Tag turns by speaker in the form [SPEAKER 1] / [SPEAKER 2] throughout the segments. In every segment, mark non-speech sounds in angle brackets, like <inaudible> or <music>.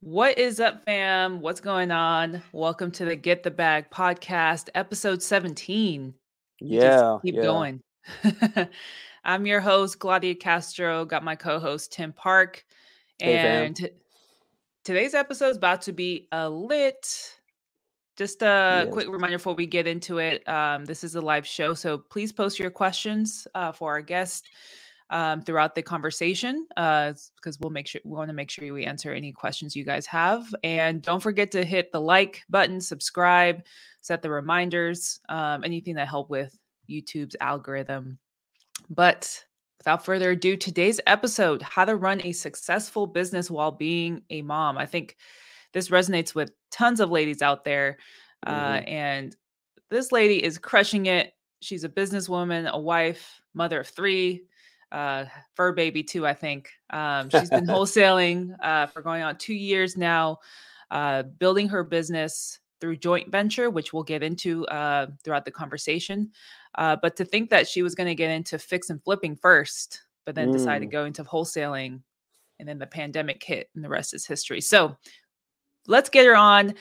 [SPEAKER 1] What is up, fam? What's going on? Welcome to the Get the Bag podcast, episode 17. We just
[SPEAKER 2] Yeah,
[SPEAKER 1] keep
[SPEAKER 2] yeah.
[SPEAKER 1] going. <laughs> I'm your host, Gladia Castro. Got my co host, Tim Park.
[SPEAKER 2] Hey.
[SPEAKER 1] And t- today's episode is about to be a lit. Just a
[SPEAKER 2] Yes.
[SPEAKER 1] quick reminder before we get into it. Um, this is a live show, so please post your questions uh, for our guest um, throughout the conversation because we'll make sure we want to make sure we answer any questions you guys have. And don't forget to hit the like button, subscribe, set the reminders, um, anything that help with YouTube's algorithm. But without further ado, today's episode: how to run a successful business while being a mom. I think this resonates with tons of ladies out there, uh,
[SPEAKER 2] Mhm.
[SPEAKER 1] and this lady is crushing it. She's a businesswoman, a wife, mother of three, uh, fur baby too. I think um, she's been <laughs> wholesaling uh, for going on two years now, uh, building her business through joint venture, which we'll get into uh, throughout the conversation. Uh, but to think that she was going to get into fix and flipping first, but then decided to
[SPEAKER 2] Mm.
[SPEAKER 1] go into wholesaling, and then the pandemic hit, and the rest is history. So let's get her on.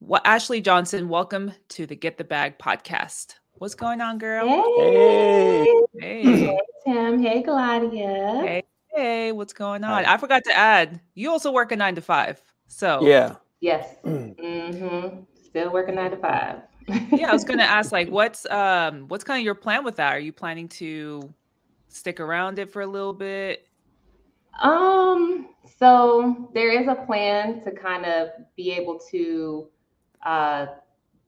[SPEAKER 1] Well, Ashley Johnson, welcome to the Get the Bag podcast. What's going on, girl?
[SPEAKER 2] Hey.
[SPEAKER 1] Hey,
[SPEAKER 3] Hey, Tim. Hey, Gladia.
[SPEAKER 1] hey, hey, what's going on?
[SPEAKER 2] Hi.
[SPEAKER 1] I forgot to add, you also work a nine to five. So
[SPEAKER 2] Yeah.
[SPEAKER 3] Yes. <clears throat> Mm-hmm. Still working nine to five.
[SPEAKER 1] yeah, I was gonna ask, <laughs> like, what's um, what's kind of your plan with that? Are you planning to stick around it for a little bit?
[SPEAKER 3] Um, so there is a plan to kind of be able to uh,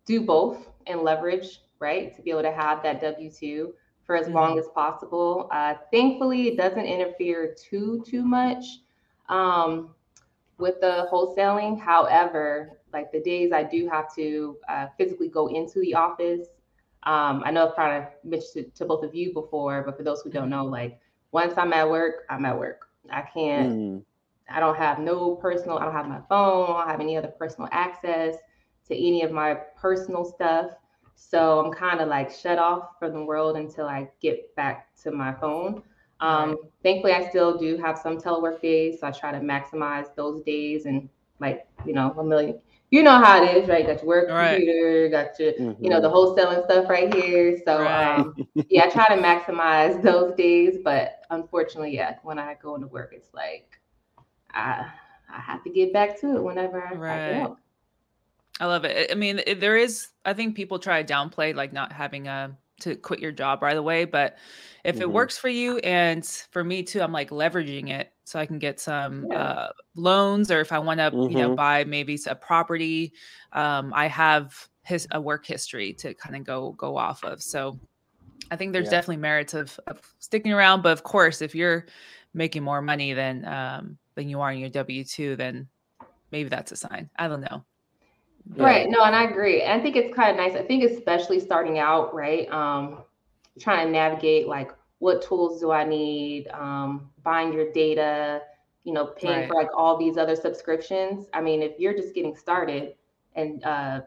[SPEAKER 3] do both and leverage, right? To be able to have that W two for as long as possible. Uh, thankfully, it doesn't interfere too too much um, with the wholesaling. However, like the days I do have to uh, physically go into the office. Um, I know I've kind of mentioned it to both of you before, but for those who don't know, like once I'm at work, I'm at work. I can't
[SPEAKER 2] Mhm.
[SPEAKER 3] I don't have no personal, I don't have my phone, I don't have any other personal access to any of my personal stuff. So I'm kind of like shut off from the world until I get back to my phone. Um,
[SPEAKER 1] Right.
[SPEAKER 3] Thankfully, I still do have some telework days. So I try to maximize those days and like, you know, a million, you know how it is, right? Got your work
[SPEAKER 1] Right.
[SPEAKER 3] computer, got your, you know, the wholesaling stuff right here. So
[SPEAKER 1] Right.
[SPEAKER 3] um, yeah, I try to maximize <laughs> those days, but unfortunately, yeah, when I go into work, it's like I I have to get back to it whenever I, I get
[SPEAKER 1] Right.
[SPEAKER 3] out.
[SPEAKER 1] I love it. I mean, it, there is. I think people try to downplay like not having a to quit your job right away, but if it
[SPEAKER 2] Mhm.
[SPEAKER 1] works for you and for me too, I'm like leveraging it so I can get some
[SPEAKER 3] Yeah.
[SPEAKER 1] uh, loans, or if I want to, you know,
[SPEAKER 2] Mhm.
[SPEAKER 1] buy maybe a property, um, I have his a work history to kind of go go off of. So I think there's
[SPEAKER 2] Yeah.
[SPEAKER 1] definitely merits of, of sticking around, but of course, if you're making more money than um, than you are in your W two, then maybe that's a sign. I don't know.
[SPEAKER 2] Yeah.
[SPEAKER 3] Right. No, and I agree. And I think it's kind of nice. I think especially starting out, right? Um, trying to navigate like what tools do I need, um, buying your data, you know, paying
[SPEAKER 1] Right.
[SPEAKER 3] for like all these other subscriptions. I mean, if you're just getting started and uh,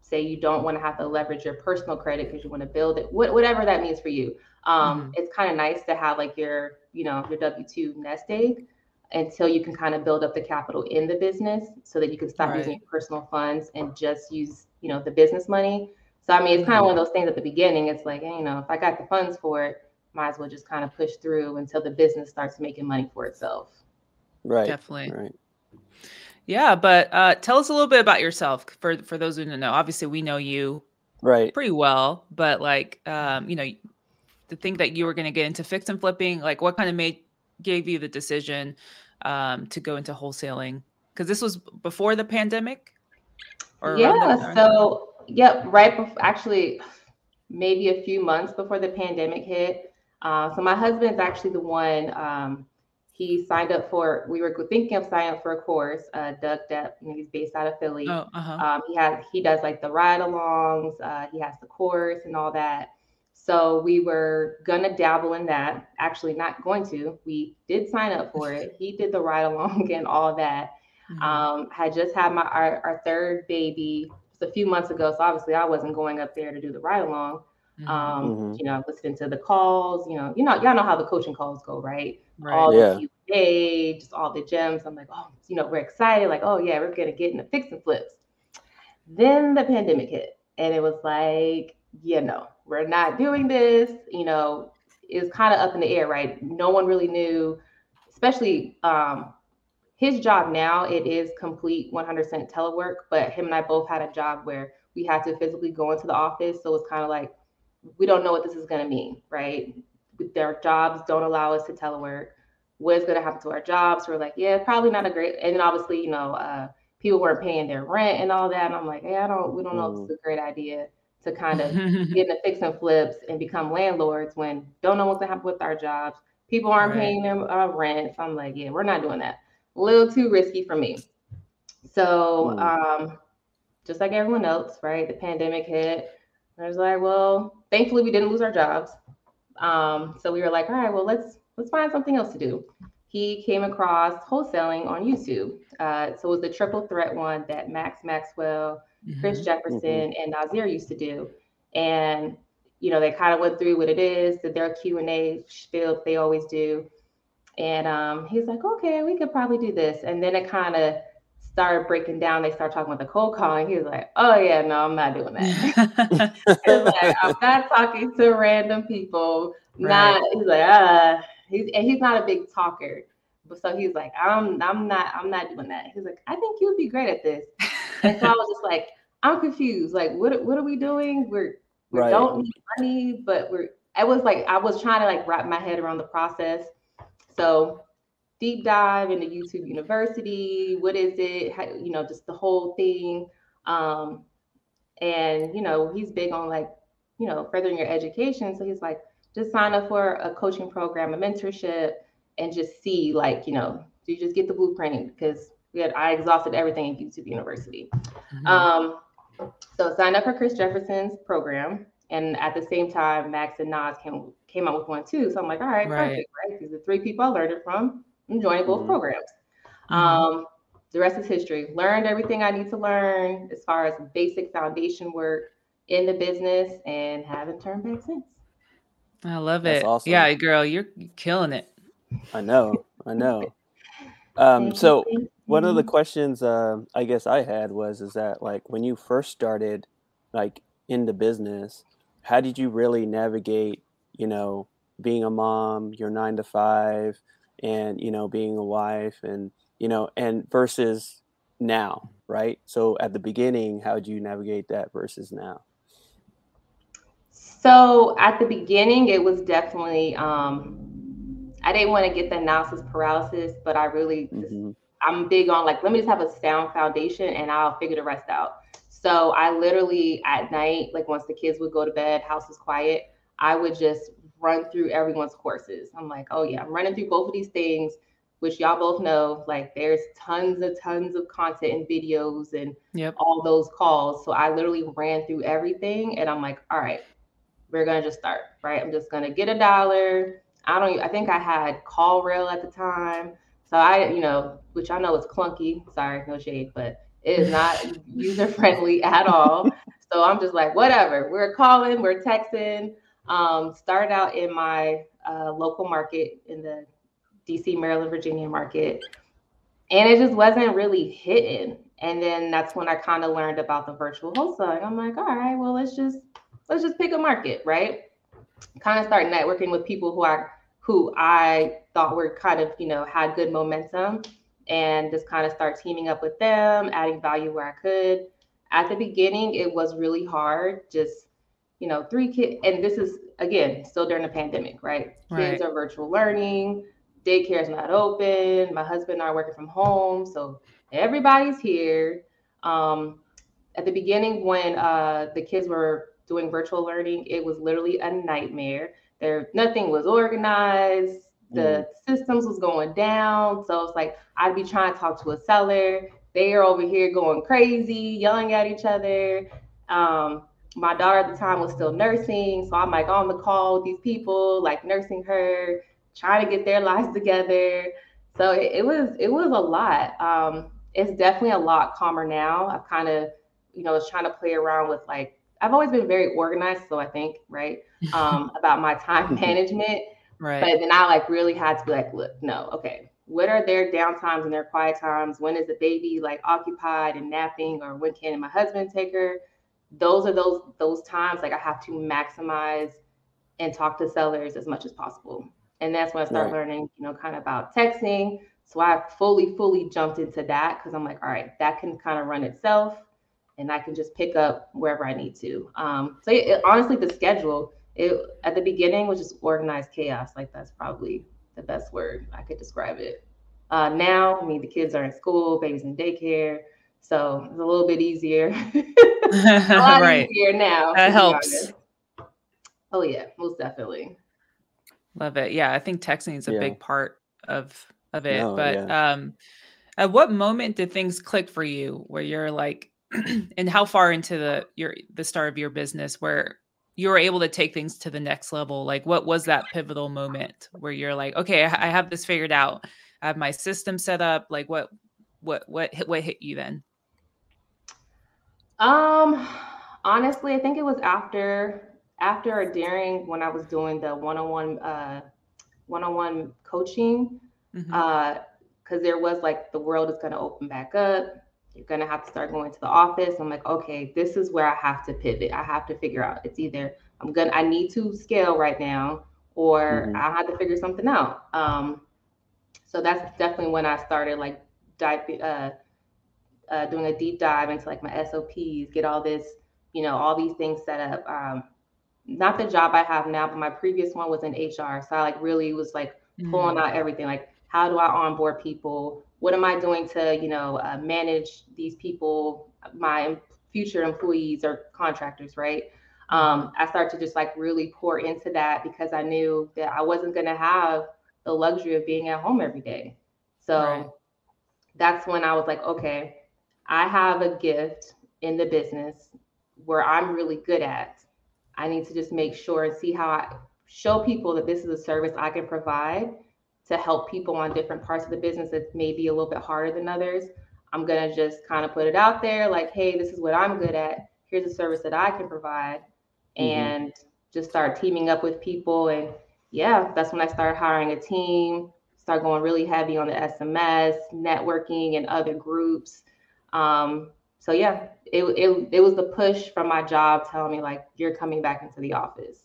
[SPEAKER 3] say you don't want to have to leverage your personal credit because you want to build it, wh- whatever that means for you, um, it's kind of nice to have like your, you know, your W two nest egg until you can kind of build up the capital in the business so that you can stop using your personal funds and just use, you know, the business money. So I mean, it's kind of
[SPEAKER 1] Mhm.
[SPEAKER 3] one of those things at the beginning. It's like, hey, you know, if I got the funds for it, might as well just kind of push through until the business starts making money for itself.
[SPEAKER 2] Right.
[SPEAKER 1] Definitely.
[SPEAKER 2] Right.
[SPEAKER 1] Yeah, but uh, tell us a little bit about yourself for for those who don't know. Obviously, we know you
[SPEAKER 2] Right.
[SPEAKER 1] pretty well, but like, um, you know, the thing that you were going to get into fix and flipping, like, what kind of made gave you the decision um, to go into wholesaling? Because this was before the pandemic, or
[SPEAKER 3] Yeah.
[SPEAKER 1] the-
[SPEAKER 3] So, yep, right before, actually, maybe a few months before the pandemic hit. Uh, so my husband's actually the one. Um, he signed up for. We were thinking of signing up for a course. Uh, Doug Depp, you know, he's based out of Philly.
[SPEAKER 1] oh, uh huh,
[SPEAKER 3] Um, he has he does like the ride-alongs. Uh, he has the course and all that. So we were gonna dabble in that. Actually, not going to. We did sign up for it. He did the ride-along <laughs> and all that.
[SPEAKER 1] Mhm.
[SPEAKER 3] Um, had just had my our, our third baby just a few months ago, so obviously I wasn't going up there to do the ride along.
[SPEAKER 1] Mhm.
[SPEAKER 3] Um,
[SPEAKER 2] Mhm.
[SPEAKER 3] you know, listening to the calls. You know, you know, y'all know how the coaching calls go, right?
[SPEAKER 1] right,
[SPEAKER 3] All
[SPEAKER 2] Yeah.
[SPEAKER 3] the day, just all the gems. I'm like, oh, you know, we're excited. Like, oh yeah, we're gonna get into fix and flips. Then the pandemic hit, and it was like, you know, we're not doing this. You know, it was kind of up in the air, right? No one really knew, especially um, his job now. It is complete 100% telework, but him and I both had a job where we had to physically go into the office. So it's kind of like we don't know what this is going to mean, right? Their jobs don't allow us to telework. What's going to happen to our jobs? We're like, yeah, probably not a great. And then obviously, you know, uh, people weren't paying their rent and all that. And I'm like, hey, I don't, we don't know if it's a great idea to kind of <laughs> get into fix and flips and become landlords when don't know what's to happen with our jobs. People aren't right. paying their uh, rent. So I'm like, yeah, we're not doing that. A little too risky for me. So, mm. um, just like everyone else, right? The pandemic hit. I was like, well, thankfully we didn't lose our jobs. Um, so we were like, all right, well, let's let's find something else to do. He came across wholesaling on YouTube. Uh, so it was the triple threat one that Max Maxwell, mm-hmm. Chris Jefferson, mm-hmm. and Nazir used to do. And you know, they kind of went through what it is, that their Q and A spiel they always do. And um, he's like, okay, we could probably do this. And then it kind of started breaking down, they started talking about the cold calling. He was like, "Oh yeah, no, I'm not doing that." <laughs> <laughs> like, I'm not talking to random people. Right. Not he's like, ah, he's and he's not a big talker, but so he's like, I'm I'm not I'm not doing that. He's like, I think you'd be great at this. And so I was just like, I'm confused. Like, what what are we doing? We're we right. don't need money, but we're. I was like, I was trying to like wrap my head around the process. So deep dive into YouTube University. What is it? How, you know, just the whole thing. Um, and you know, he's big on like, you know, furthering your education. So he's like, just sign up for a coaching program, a mentorship, and just see like, you know, do you just get the blueprint because we had I exhausted everything at YouTube University. Mm-hmm. Um, so sign up for Chris Jefferson's program. And at the same time, Max and Nas came came out with one too. So I'm like, all right, right. perfect, right? These are three people I learned it from and joined both mm-hmm. programs. Mm-hmm. Um, the rest is history. Learned everything I need to learn as far as basic foundation work in the business and haven't turned back since.
[SPEAKER 1] I love it. Awesome. Yeah, girl, you're killing it.
[SPEAKER 2] I know. I know. Um, so one of the questions uh, I guess I had was is that like when you first started like in the business, how did you really navigate, you know, being a mom, your nine to five, and you know being a wife and you know and versus now right? So at the beginning how do you navigate that versus now?
[SPEAKER 3] So at the beginning it was definitely um i didn't want to get the analysis paralysis but i really mm-hmm. i'm big on like let me just have a sound foundation and i'll figure the rest out so i literally at night like once the kids would go to bed house is quiet i would just run through everyone's courses. I'm like, oh yeah, I'm running through both of these things, which y'all both know. Like there's tons of tons of content and videos and yep. all those calls. So I literally ran through everything and I'm like, all right, we're gonna just start, right? I'm just gonna get a dollar. I don't I think I had CallRail at the time. So I, you know, which I know is clunky. Sorry, no shade, but it is not <laughs> user friendly at all. So I'm just like, whatever. We're calling, we're texting. Um, started out in my uh, local market in the DC, Maryland, Virginia market, and it just wasn't really hitting. And then that's when I kind of learned about the virtual wholesaling. I'm like, all right, well, let's just let's just pick a market, right? Kind of start networking with people who I who I thought were kind of, you know, had good momentum and just kind of start teaming up with them, adding value where I could. At the beginning, it was really hard just you know, three kids, and this is again still during the pandemic, right? right? Kids are virtual learning, daycare is not open. My husband and I are working from home, so everybody's here. Um, at the beginning, when uh, the kids were doing virtual learning, it was literally a nightmare. There, nothing was organized. The mm. systems was going down, so it's like I'd be trying to talk to a seller. They are over here going crazy, yelling at each other. Um, my daughter at the time was still nursing. So I'm like on the call with these people, like nursing her, trying to get their <laughs> lives together. So it, it was it was a lot. Um, it's definitely a lot calmer now. I've kind of, you know, was trying to play around with like I've always been very organized, so I think, right? <laughs> Um, about my time <laughs> management. Right. But then I like really had to be like, look, no, okay, what are their downtimes and their quiet times? When is the baby like occupied and napping, or when can my husband take her? Those are those those times like I have to maximize and talk to sellers as much as possible. And that's when I started right. learning, you know, kind of about texting. So I fully, fully jumped into that because I'm like, all right, that can kind of run itself and I can just pick up wherever I need to. Um, so it, honestly, the schedule, it at the beginning was just organized chaos. Like that's probably the best word I could describe it. Uh, now, I mean, the kids are in school, babies in daycare, so it's a little bit easier. <laughs> a <laughs> lot right. easier now.
[SPEAKER 1] That helps.
[SPEAKER 3] Oh yeah, most definitely.
[SPEAKER 1] Love it. Yeah, I think texting is a yeah. big part of of it. No, but yeah. um at what moment did things click for you where you're like <clears throat> and how far into the your the start of your business where you were able to take things to the next level? Like what was that pivotal moment where you're like, okay, I have this figured out. I have my system set up. Like what what what hit what hit you then?
[SPEAKER 3] Um honestly, I think it was after after or during when I was doing the one-on-one uh, one-on-one coaching, mm-hmm. uh, because there was like the world is going to open back up. You're going to have to start going to the office. I'm like, okay, this is where I have to pivot. I have to figure out. It's either I'm gonna I need to scale right now, or mm-hmm. I had to figure something out. Um, so that's definitely when I started like dive, uh, uh, doing a deep dive into like my SOPs, get all this, you know, all these things set up. Um, not the job I have now, but my previous one was in HR. So I like really was like pulling mm-hmm. out everything. Like, how do I onboard people? What am I doing to, you know, uh, manage these people, my future employees or contractors, right? Um, mm-hmm. I started to just like really pour into that because I knew that I wasn't going to have the luxury of being at home every day. So right. that's when I was like, okay, I have a gift in the business where I'm really good at I need to just make sure and see how I show people that this is a service I can provide to help people on different parts of the business that may be a little bit harder than others. I'm going to just kind of put it out there like, hey, this is what I'm good at. Here's a service that I can provide. Mm-hmm. And just start teaming up with people. And yeah, that's when I started hiring a team, start going really heavy on the SMS, networking, and other groups. Um, so yeah, it, it it was the push from my job telling me like you're coming back into the office,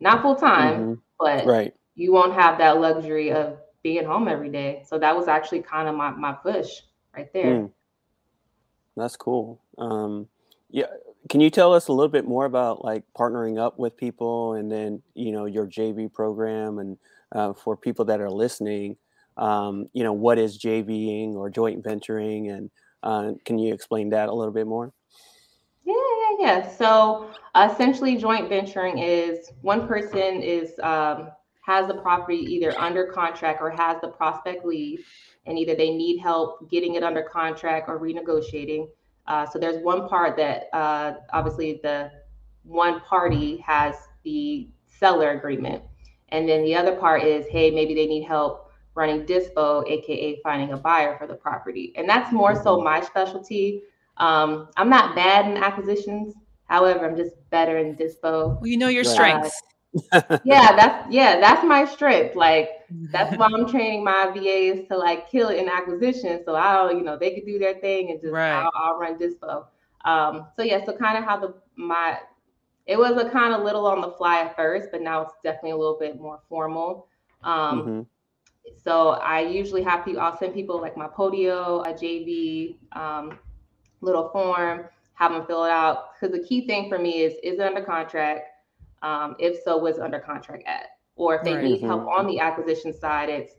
[SPEAKER 3] not full time, mm-hmm. but
[SPEAKER 2] right.
[SPEAKER 3] You won't have that luxury of being home every day. So that was actually kind of my my push right there. Mm.
[SPEAKER 2] That's cool. Um, yeah, can you tell us a little bit more about like partnering up with people and then you know your JV program and uh, for people that are listening, um, you know what is JVing or joint venturing and uh, can you explain that a little bit more?
[SPEAKER 3] Yeah, yeah, yeah. So essentially, joint venturing is one person is um, has the property either under contract or has the prospect lead, and either they need help getting it under contract or renegotiating. Uh, so there's one part that uh, obviously the one party has the seller agreement, and then the other part is, hey, maybe they need help running dispo, aka finding a buyer for the property. And that's more so mm-hmm. my specialty. Um, I'm not bad in acquisitions. However, I'm just better in dispo.
[SPEAKER 1] Well, you know your strengths.
[SPEAKER 3] Uh, yeah, that's yeah, that's my strength. Like that's why I'm training my VAs to like kill it in acquisition. So I'll, you know, they can do their thing and just right. I'll, I'll, run dispo. Um, so yeah, so kind of how the my it was a kind of little on the fly at first, but now it's definitely a little bit more formal. Um, mm-hmm. So I usually have people, I'll send people like my Podio, a JV um, little form, have them fill it out. Because the key thing for me is, is it under contract? Um, if so, was under contract at? Or if they right. need help on the acquisition side, it's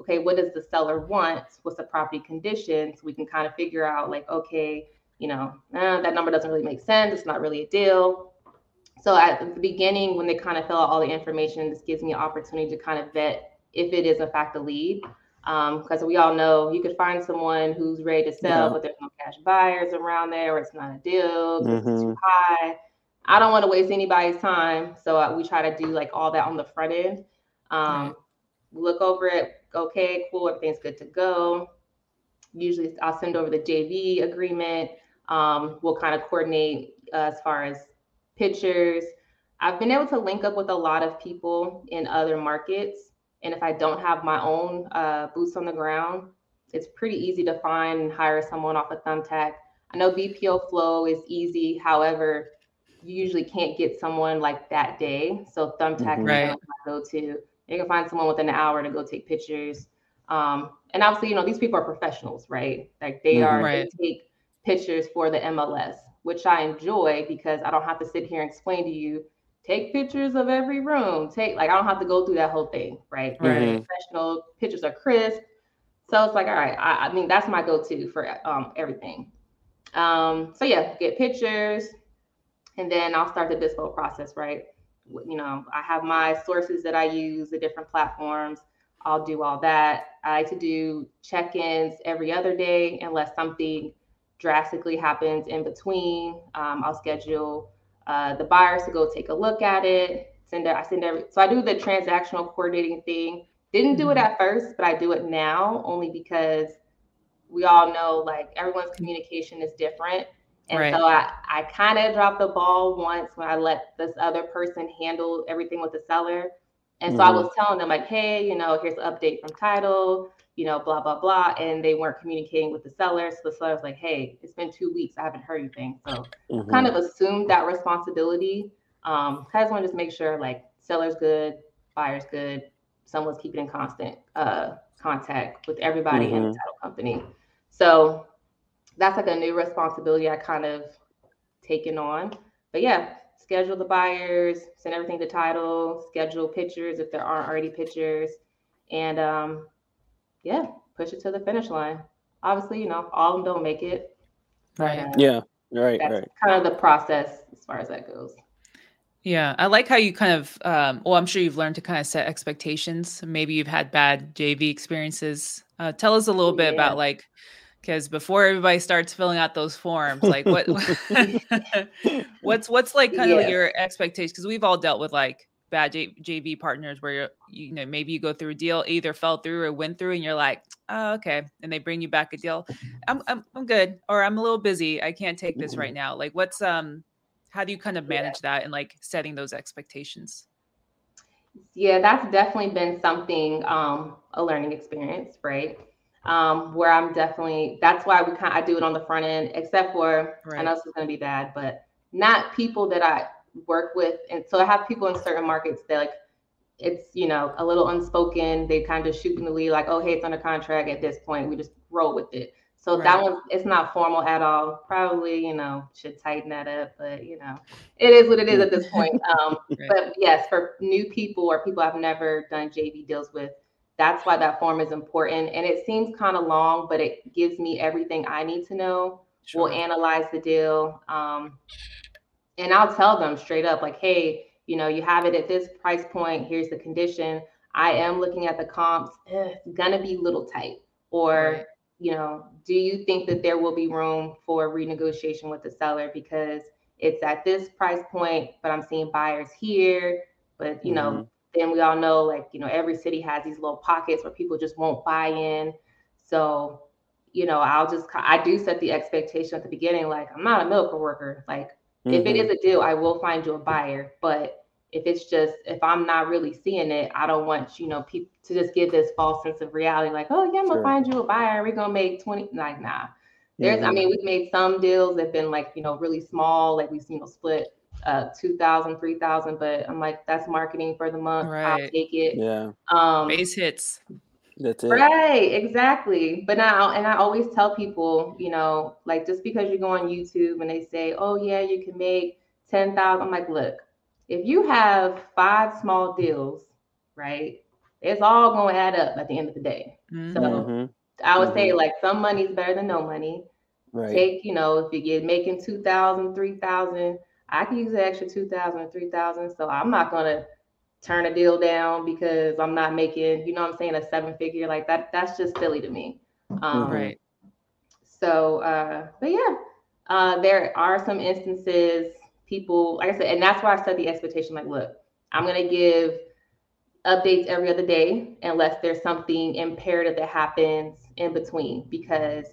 [SPEAKER 3] okay, what does the seller want? What's the property condition? So we can kind of figure out like, okay, you know, eh, that number doesn't really make sense. It's not really a deal. So at the beginning, when they kind of fill out all the information, this gives me an opportunity to kind of vet if it is in fact a lead. Because um, we all know you could find someone who's ready to sell, yeah. but there's no cash buyers around there, or it's not a deal, mm-hmm. it's too high. I don't want to waste anybody's time, so uh, we try to do like all that on the front end. Um, right. Look over it. Okay, cool. Everything's good to go. Usually, I'll send over the JV agreement. Um, we'll kind of coordinate uh, as far as pictures. I've been able to link up with a lot of people in other markets And if I don't have my own uh, boots on the ground, it's pretty easy to find and hire someone off of Thumbtack. I know BPO Flow is easy. However, you usually can't get someone like that day. So Thumbtack mm-hmm. is my go-to. You can find someone within an hour to go take pictures. Um, and obviously, you know, these people are professionals, right? Like they mm-hmm. are, right. they take pictures for the MLS, which I enjoy because I don't have to sit here and explain to you, take pictures of every room. Take like I don't have to go through that whole thing, right? Mm-hmm. Professional pictures are crisp. So it's like, all right, I, I mean, that's my go-to for um, everything. Um, so yeah, get pictures, and then I'll start the dispo process, right? You know, I have my sources that I use, the different platforms. I'll do all that. I like to do check-ins every other day unless something drastically happens in between. Um, I'll schedule uh, the buyers to go take a look at it. Send. I send every. So I do the transactional coordinating thing. Didn't do it mm-hmm. at first, but I do it now only because we all know like everyone's communication is different. And right. so I, I kind of dropped the ball once when I let this other person handle everything with the seller. And so mm-hmm. I was telling them like, hey, you know, here's an update from title, you know, blah, blah, blah. And they weren't communicating with the seller. So the seller's like, hey, it's been two weeks. I haven't heard anything. So mm-hmm. kind of assumed that responsibility. Um, I just want to just make sure like seller's good, buyer's good, someone's keeping in constant uh, contact with everybody mm-hmm. in the mm-hmm. title company. So that's like a new responsibility I kind of taken on. But yeah, schedule the buyers, send everything to title, schedule pictures if there aren't already pictures, and um, yeah, push it to the finish line. Obviously, you know, all of them don't make it.
[SPEAKER 2] Right. Uh, yeah. Right.
[SPEAKER 3] That's
[SPEAKER 2] right.
[SPEAKER 3] kind of the process as far as that goes.
[SPEAKER 1] Yeah, I like how you kind of. Um, well, I'm sure you've learned to kind of set expectations. Maybe you've had bad JV experiences. Uh, tell us a little bit yeah. about like because before everybody starts filling out those forms like what <laughs> <laughs> what's what's like kind of your expectation because we've all dealt with like bad J- jv partners where you're you know maybe you go through a deal either fell through or went through and you're like oh, okay and they bring you back a deal. I'm, I'm i'm good or i'm a little busy i can't take this right now like what's um how do you kind of manage yeah. that and like setting those expectations?
[SPEAKER 3] Yeah that's definitely been something um a learning experience right um, where I'm definitely that's why we kind I do it on the front end, except for right. I know this is gonna be bad, but not people that I work with. And so I have people in certain markets that like it's you know a little unspoken. They kind of shoot in the lead, like, oh hey, it's under contract at this point. We just roll with it. So right. that one it's not formal at all. Probably, you know, should tighten that up, but you know, it is what it is at this point. Um, <laughs> right. but yes, for new people or people I've never done JV deals with, that's why that form is important. And it seems kind of long, but it gives me everything I need to know. Sure. We'll analyze the deal. Um, and I'll tell them straight up, like, hey, you know, you have it at this price point. Here's the condition. I am looking at the comps. Eh, it's gonna be a little tight. Or, you know, do you think that there will be room for renegotiation with the seller because it's at this price point, but I'm seeing buyers here. But you mm-hmm. know, then we all know like you know every city has these little pockets where people just won't buy in so you know i'll just i do set the expectation at the beginning like i'm not a miracle worker like mm-hmm. if it mm-hmm. a deal i will find you a buyer but if it's just if i'm not really seeing it i don't want you know people to just give this false sense of reality like oh yeah i'm gonna find you a buyer we're gonna make 20 like nah there's mm-hmm. i mean we've made some deals that have been like you know really small like we've you know split uh 2000 3000 but i'm like that's marketing for the month right. i'll take it
[SPEAKER 2] yeah
[SPEAKER 1] um base hits
[SPEAKER 2] that's it
[SPEAKER 3] right exactly but now and i always tell people you know like just because you go on youtube and they say oh yeah you can make 10000 i'm like look if you have five small deals right it's all going to add up at the end of the day mm-hmm. so mm-hmm. i would mm-hmm. say like some money is better than no money right. take you know if you get making 2000 3000 I can use an extra 2000 or 3000 so I'm not going to turn a deal down because I'm not making, you know I'm saying, a seven figure like that. That's just silly to me.
[SPEAKER 1] Um, right.
[SPEAKER 3] So, uh, but yeah, uh, there are some instances people, like I said, and that's why I set the expectation like, look, I'm going to give updates every other day unless there's something imperative that happens in between because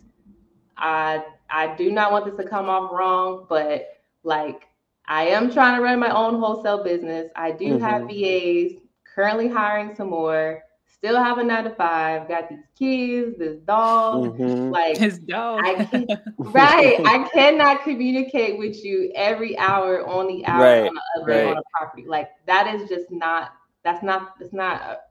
[SPEAKER 3] I I do not want this to come off wrong, but like I am trying to run my own wholesale business. I do mm-hmm. have VAs, currently hiring some more. still have a nine to five, got these kids, this dog, mm-hmm. like
[SPEAKER 1] his dog.
[SPEAKER 3] I <laughs> can, right. I cannot communicate with you every hour on the hour right. on, a, right. on a property. Like that is just not that's not it's not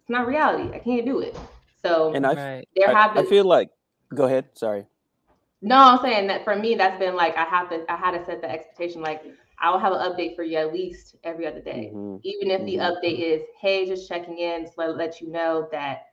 [SPEAKER 3] it's not reality. I can't do it. So
[SPEAKER 2] and I right. there have been, I feel like go ahead. Sorry.
[SPEAKER 3] No, I'm saying that for me, that's been like I have to I had to set the expectation like I will have an update for you at least every other day. Mm-hmm. Even if mm-hmm. the update is, hey, just checking in to let, let you know that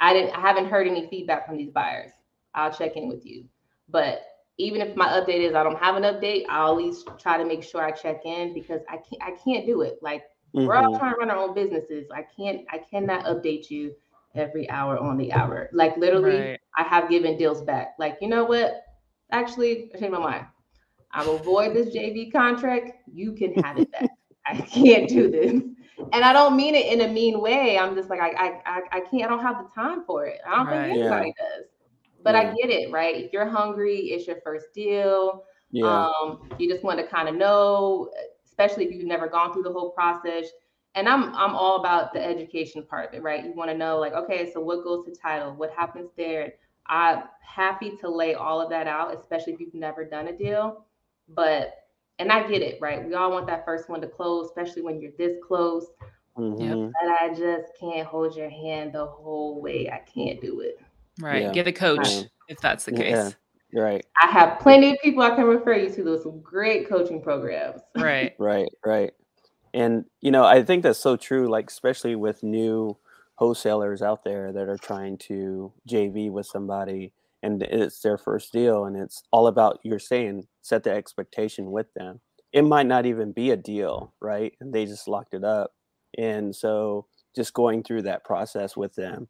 [SPEAKER 3] I didn't I haven't heard any feedback from these buyers. I'll check in with you. But even if my update is I don't have an update, I'll at least try to make sure I check in because I can't I can't do it. Like mm-hmm. we're all mm-hmm. trying to run our own businesses. I can't I cannot update you every hour on the hour. Like literally, right. I have given deals back. Like, you know what? Actually, I changed my mind. I will void this JV contract. You can have it back. <laughs> I can't do this. And I don't mean it in a mean way. I'm just like, I I I can't, I don't have the time for it. I don't right. think anybody yeah. does. But yeah. I get it, right? If you're hungry, it's your first deal. Yeah. Um, you just want to kind of know, especially if you've never gone through the whole process. And I'm I'm all about the education part of it, right? You want to know, like, okay, so what goes to title? What happens there? I'm happy to lay all of that out, especially if you've never done a deal. But and I get it, right? We all want that first one to close, especially when you're this close. Mm-hmm. But I just can't hold your hand the whole way. I can't do it.
[SPEAKER 1] Right. Yeah. Get a coach if that's the case.
[SPEAKER 2] Yeah. Right.
[SPEAKER 3] I have plenty of people I can refer you to. Those great coaching programs.
[SPEAKER 1] Right.
[SPEAKER 2] right. Right. And you know, I think that's so true. Like especially with new wholesalers out there that are trying to JV with somebody and it's their first deal and it's all about you're saying set the expectation with them. It might not even be a deal right? And they just locked it up. And so just going through that process with them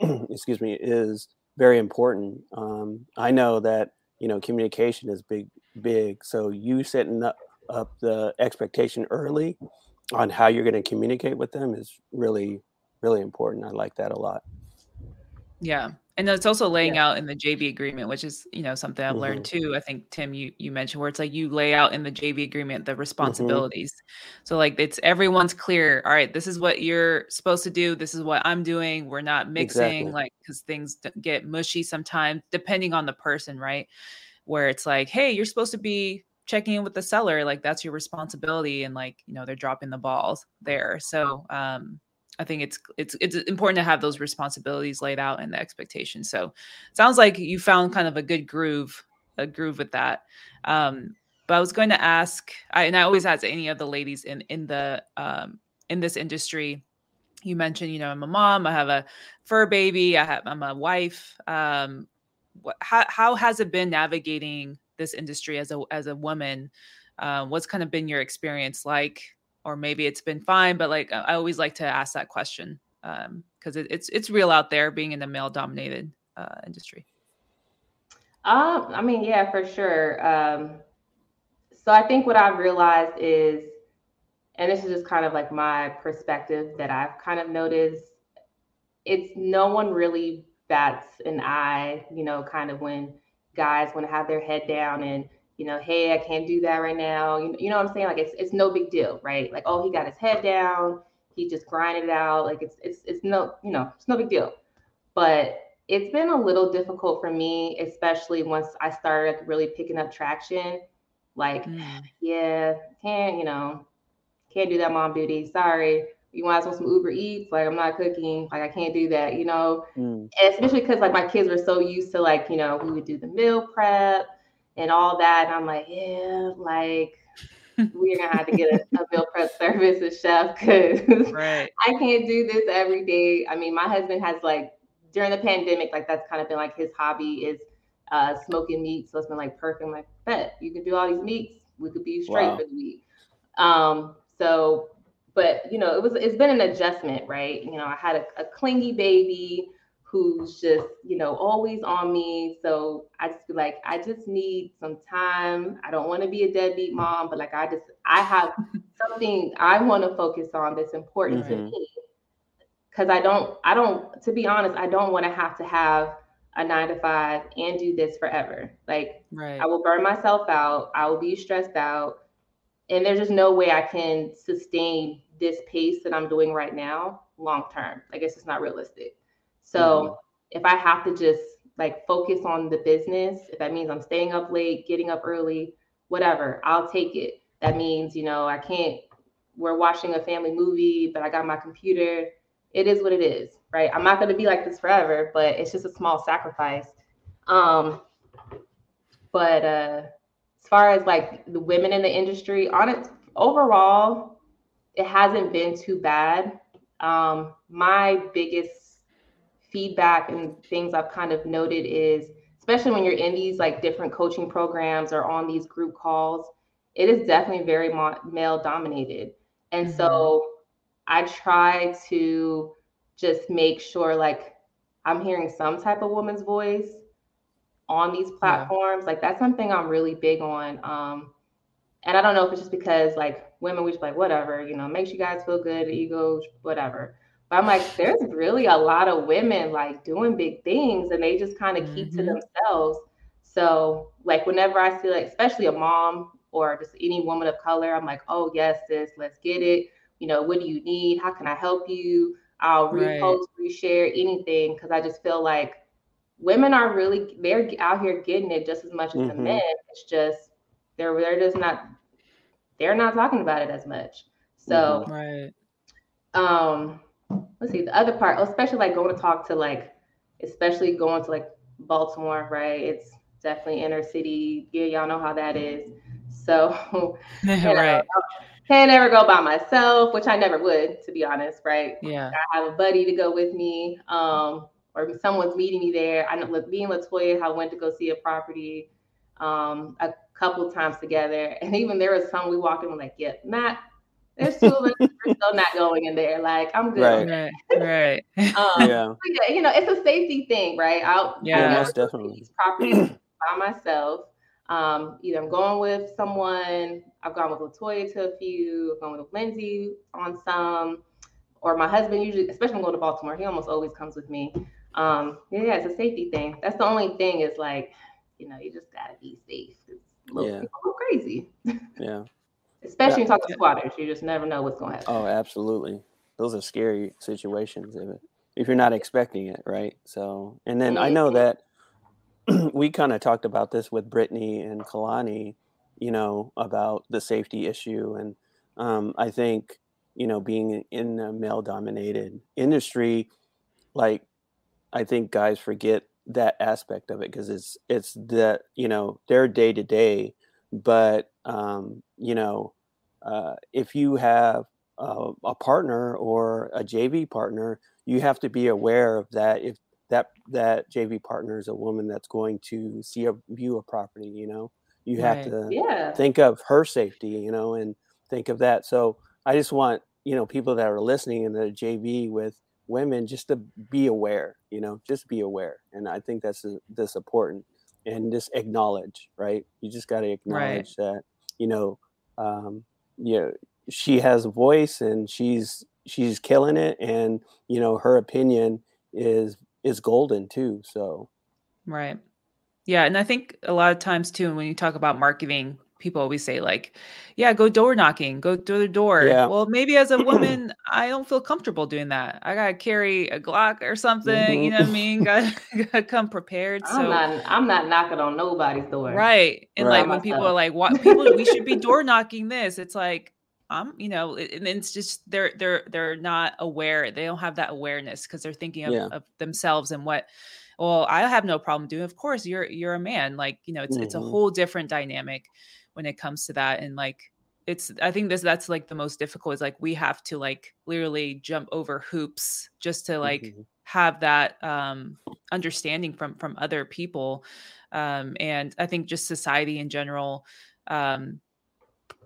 [SPEAKER 2] <clears throat> excuse me is very important. Um, i know that you know communication is big big. So you setting up, up the expectation early on how you're going to communicate with them is really really important i like that a lot
[SPEAKER 1] yeah and it's also laying yeah. out in the JV agreement, which is you know something I've mm-hmm. learned too. I think Tim, you you mentioned where it's like you lay out in the JV agreement the mm-hmm. responsibilities. Mm-hmm. So like it's everyone's clear. All right, this is what you're supposed to do. This is what I'm doing. We're not mixing exactly. like because things get mushy sometimes, depending on the person, right? Where it's like, hey, you're supposed to be checking in with the seller, like that's your responsibility, and like you know they're dropping the balls there. So um, I think it's it's it's important to have those responsibilities laid out and the expectations. So sounds like you found kind of a good groove, a groove with that. Um, but I was going to ask, I, and I always ask any of the ladies in in the um, in this industry. You mentioned, you know, I'm a mom. I have a fur baby. I have I'm a wife. Um, how how has it been navigating this industry as a as a woman? Uh, what's kind of been your experience like? or maybe it's been fine but like i always like to ask that question because um, it, it's it's real out there being in a male dominated uh, industry
[SPEAKER 3] um i mean yeah for sure um so i think what i've realized is and this is just kind of like my perspective that i've kind of noticed it's no one really bats an eye you know kind of when guys want to have their head down and you know, hey, I can't do that right now. You, you know what I'm saying? Like it's it's no big deal, right? Like, oh, he got his head down, he just grinded it out. Like it's it's it's no, you know, it's no big deal. But it's been a little difficult for me, especially once I started really picking up traction. Like, mm. yeah, can't, you know, can't do that mom duty. Sorry. You want to some Uber Eats? Like, I'm not cooking. Like, I can't do that, you know? Mm. especially because, like, my kids were so used to, like, you know, we would do the meal prep and all that. And I'm like, yeah, like <laughs> we're gonna have to get a, a meal prep service, a chef, because right. <laughs> I can't do this every day. I mean, my husband has like during the pandemic, like that's kind of been like his hobby is uh, smoking meat. So it's been like perfect. I'm like, bet you can do all these meats. We could be straight wow. for the week. Um, so, but you know, it was it's been an adjustment, right? You know, I had a, a clingy baby who's just, you know, always on me. So I just feel like, I just need some time. I don't want to be a deadbeat mom, but like I just, I have <laughs> something I want to focus on that's important mm-hmm. to me. Cause I don't, I don't, to be honest, I don't want to have to have a nine to five and do this forever. Like right. I will burn myself out. I will be stressed out. And there's just no way I can sustain this pace that I'm doing right now long term. I guess it's not realistic. So mm-hmm. if I have to just like focus on the business, if that means I'm staying up late, getting up early, whatever, I'll take it. That means, you know, I can't, we're watching a family movie, but I got my computer. It is what it is, right? I'm not going to be like this forever, but it's just a small sacrifice. Um, but uh, as far as like the women in the industry, on it overall, it hasn't been too bad. Um, my biggest feedback and things I've kind of noted is, especially when you're in these like different coaching programs or on these group calls, it is definitely very male dominated. And mm-hmm. so I try to just make sure like I'm hearing some type of woman's voice on these platforms. Yeah. Like that's something I'm really big on. Um, and I don't know if it's just because like women, we just like whatever, you know, makes you guys feel good, ego, whatever. But I'm like, there's really a lot of women like doing big things, and they just kind of mm-hmm. keep to mm-hmm. themselves. So like whenever I see like, especially a mom or just any woman of color, I'm like, oh yes, sis, let's get it. You know, what do you need? How can I help you? I'll right. repost, reshare anything because I just feel like women are really they're out here getting it just as much as mm-hmm. the men. It's just they're they're just not they're not talking about it as much. So
[SPEAKER 1] mm-hmm. right.
[SPEAKER 3] Um let's see the other part, especially like going to talk to like especially going to like Baltimore, right? It's definitely inner city. Yeah, y'all know how that is. So <laughs> you know, right. Can't ever go by myself, which I never would, to be honest, right?
[SPEAKER 1] Yeah.
[SPEAKER 3] I have a buddy to go with me. Um, or someone's meeting me there. I know me and Latoya I went to go see a property um, a couple times together, <laughs> and even there was some we walked in and like, yeah, not there's two of us. <laughs> We're still not going in there. Like I'm good.
[SPEAKER 1] Right. Right. <laughs>
[SPEAKER 3] Um, yeah. yeah. You know, it's a safety thing, right? Out.
[SPEAKER 1] Yeah.
[SPEAKER 2] Most definitely.
[SPEAKER 3] These properties <clears throat> by myself. Um, either I'm going with someone. I've gone with Latoya to a few. I've gone with Lindsay on some, or my husband usually, especially when I'm going to Baltimore. He almost always comes with me. Um, yeah, it's a safety thing. That's the only thing is like, you know, you just gotta be safe. Yeah. people go crazy.
[SPEAKER 2] Yeah. <laughs>
[SPEAKER 3] Especially yeah. when you talk to squatters, you just never know what's gonna happen.
[SPEAKER 2] Oh, absolutely. Those are scary situations if, if you're not expecting it, right? So, and then. I know that <clears throat> we kind of talked about this with Brittany and Kalani, you know, about the safety issue. And um, I think, you know, being in a male dominated industry, like I think guys forget that aspect of it because it's it's that you know they're day to day, but um, you know uh, if you have a, a partner or a JV partner, you have to be aware of that. If that that JV partner is a woman that's going to see a view a property, you know, you have to
[SPEAKER 3] yeah.
[SPEAKER 2] think of her safety, you know, and think of that. So I just want you know people that are listening and the JV with women just to be aware you know just be aware and i think that's this important and just acknowledge right? You just got to acknowledge right. that you know um yeah she has a voice and she's she's killing it and you know her opinion is is golden too so.
[SPEAKER 1] Right. Yeah and i think a lot of times too when you talk about marketing people always say like yeah go door knocking go to the door yeah. well maybe as a woman <clears throat> i don't feel comfortable doing that i gotta carry a glock or something mm-hmm. you know what i mean <laughs> gotta, <laughs> gotta come prepared
[SPEAKER 3] so i'm not i'm not knocking on nobody's door
[SPEAKER 1] right and right. like when people are like what people we should be door knocking this it's like I'm, you know, and it's just they're they're they're not aware. They don't have that awareness because they're thinking of, yeah. of themselves and what well i have no problem doing of course you're you're a man like you know it's mm-hmm. it's a mm-hmm. whole different dynamic when it comes to that and like it's i think this that's like the most difficult is like we have to like literally jump over hoops just to like mm-hmm. have that um understanding from from other people. Um and i think just society in general um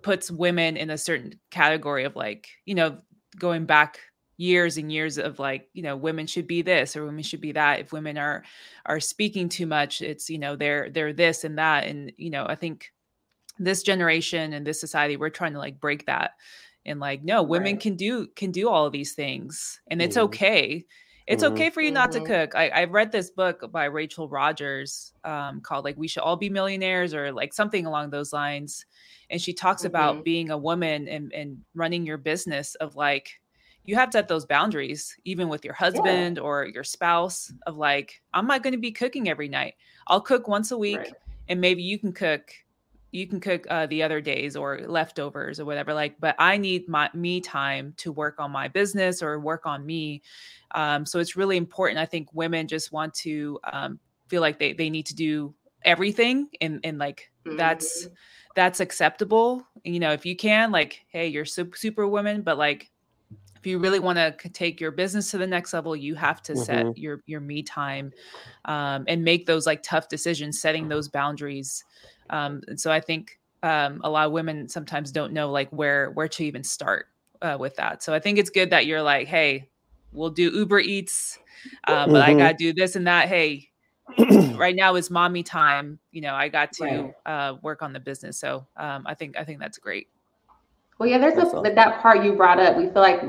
[SPEAKER 1] puts women in a certain category of like you know going back years and years of like you know women should be this or women should be that. If women are are speaking too much it's you know they're they're this and that. And you know i think this generation and this society we're trying to like break that and like no women right. can do can do all of these things and it's mm-hmm. okay it's mm-hmm. okay for you not to mm-hmm. cook I, I read this book by rachel rodgers um, called like we should all be millionaires or like something along those lines and she talks mm-hmm. about being a woman and, and running your business of like you have to set those boundaries even with your husband yeah. or your spouse of like i'm not going to be cooking every night i'll cook once a week right. and maybe you can cook you can cook uh, the other days or leftovers or whatever like but i need my me time to work on my business or work on me um, so it's really important i think women just want to um, feel like they, they need to do everything and and like mm-hmm. that's that's acceptable you know if you can like hey you're super, super woman but like if you really want to take your business to the next level you have to mm-hmm. set your your me time um, and make those like tough decisions setting those boundaries um, and so i think um, a lot of women sometimes don't know like where where to even start uh, with that so i think it's good that you're like hey we'll do uber eats uh, but mm-hmm. i gotta do this and that hey <clears throat> right now is mommy time you know i got to right. uh, work on the business so um, i think i think that's great
[SPEAKER 3] well yeah there's a, awesome. that part you brought up we feel like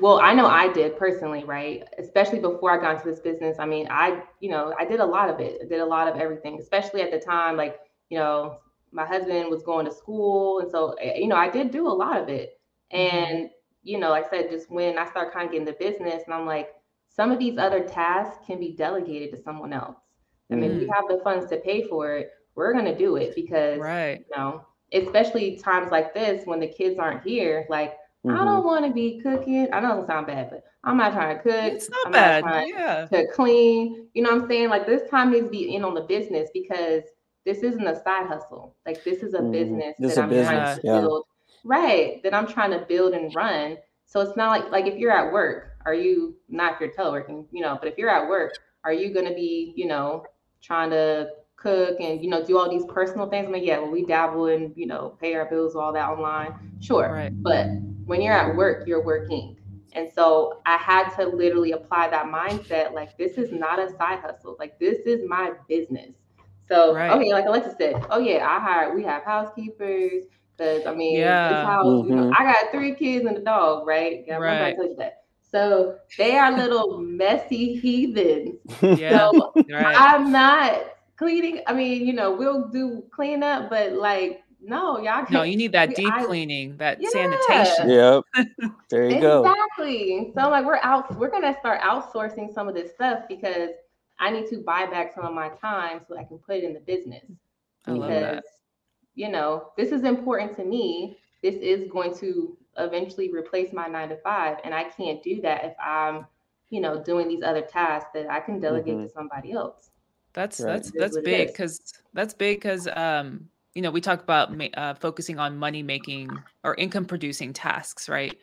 [SPEAKER 3] well i know i did personally right especially before i got into this business i mean i you know i did a lot of it I did a lot of everything especially at the time like you know my husband was going to school and so eh, you know i did do a lot of it mm-hmm. and you know like i said just when i start kind of getting the business and i'm like some of these other tasks can be delegated to someone else I mean, mm. we have the funds to pay for it. We're going to do it because, right. you know, especially times like this when the kids aren't here, like, mm-hmm. I don't want to be cooking. I know it sounds bad, but I'm not trying to cook.
[SPEAKER 1] It's not
[SPEAKER 3] I'm
[SPEAKER 1] bad. Not yeah.
[SPEAKER 3] To clean. You know what I'm saying? Like, this time needs to be in on the business because this isn't a side hustle. Like, this is a mm-hmm. business
[SPEAKER 2] this
[SPEAKER 3] that I'm
[SPEAKER 2] business.
[SPEAKER 3] trying to yeah. build. Right. That I'm trying to build and run. So it's not like, like if you're at work, are you not if you're teleworking, you know, but if you're at work, are you going to be, you know, trying to cook and you know do all these personal things. I mean, yeah, well, we dabble and you know pay our bills, all that online, sure. Right. But when you're at work, you're working, and so I had to literally apply that mindset. Like this is not a side hustle. Like this is my business. So right. okay, like Alexa said, oh yeah, I hired. We have housekeepers because I mean, yeah. this house. Mm-hmm. You know, mm-hmm. I got three kids and a dog, right? Yeah, right. I you that. So they are little messy heathens. <laughs> Yeah, so right. I'm not cleaning. I mean, you know, we'll do cleanup, but like, no, y'all.
[SPEAKER 1] No, you need that deep I, cleaning, that yeah. sanitation.
[SPEAKER 2] Yep. <laughs> There you
[SPEAKER 3] exactly.
[SPEAKER 2] go.
[SPEAKER 3] Exactly. So like, we're out. We're gonna start outsourcing some of this stuff because I need to buy back some of my time so I can put it in the business.
[SPEAKER 1] I because,
[SPEAKER 3] You know, this is important to me. This is going to eventually replace my nine to five. And I can't do that if I'm, you know, doing these other tasks that I can delegate mm-hmm. to somebody else.
[SPEAKER 1] That's right. that's that's big because that's big because um you know we talk about uh, focusing on money making or income producing tasks right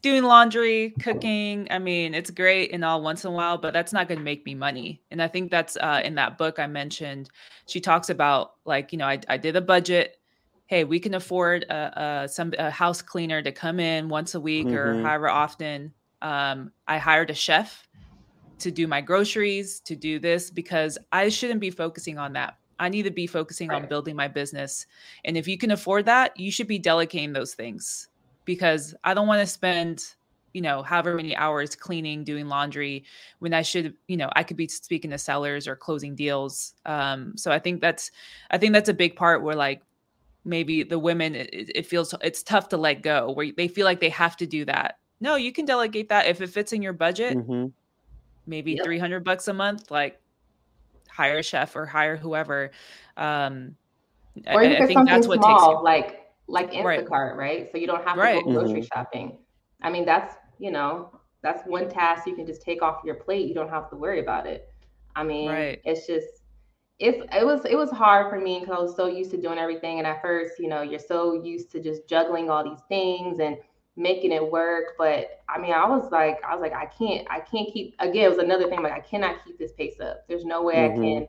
[SPEAKER 1] doing laundry cooking i mean it's great and all once in a while but that's not going to make me money and i think that's uh, in that book i mentioned she talks about like you know i, I did a budget hey, we can afford a, a some a house cleaner to come in once a week mm-hmm. or however often. Um, I hired a chef to do my groceries, to do this because I shouldn't be focusing on that. I need to be focusing right. on building my business. And if you can afford that, you should be delegating those things because I don't want to spend, you know, however many hours cleaning, doing laundry when I should, you know, I could be speaking to sellers or closing deals. Um, so I think that's, I think that's a big part where like maybe the women it, it, feels it's tough to let go where they feel like they have to do that no you can delegate that if it fits in your budget mm-hmm. maybe yep. 300 bucks a month like hire a chef or hire whoever um
[SPEAKER 3] or I, I think that's what small, takes you. like like Instacart, right. right? So you don't have to right. go grocery mm-hmm. shopping. I mean, that's you know, that's one task you can just take off your plate. You don't have to worry about it. I mean, right. it's just it's it was it was hard for me because I was so used to doing everything. And at first, you know, you're so used to just juggling all these things and making it work. But I mean, I was like, I was like, I can't, I can't keep again, it was another thing, like I cannot keep this pace up. There's no way mm-hmm. I can,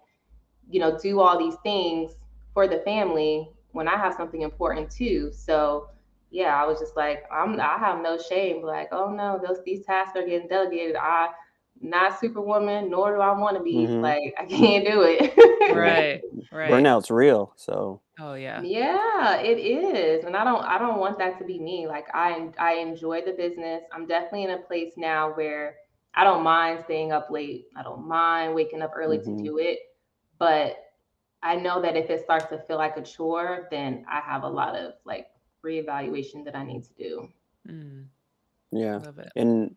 [SPEAKER 3] you know, do all these things for the family when I have something important too. So yeah, I was just like, I'm I have no shame. Like, oh no, those these tasks are getting delegated. I not superwoman, nor do I want to be. Mm-hmm. Like I can't do it.
[SPEAKER 1] right, <laughs> right.
[SPEAKER 2] Burnout's real. So.
[SPEAKER 1] Oh yeah.
[SPEAKER 3] Yeah, it is, and I don't. I don't want that to be me. Like I, I enjoy the business. I'm definitely in a place now where I don't mind staying up late. I don't mind waking up early mm-hmm. to do it, but I know that if it starts to feel like a chore, then I have a lot of like reevaluation that I need to do.
[SPEAKER 1] Mm.
[SPEAKER 2] Yeah. And,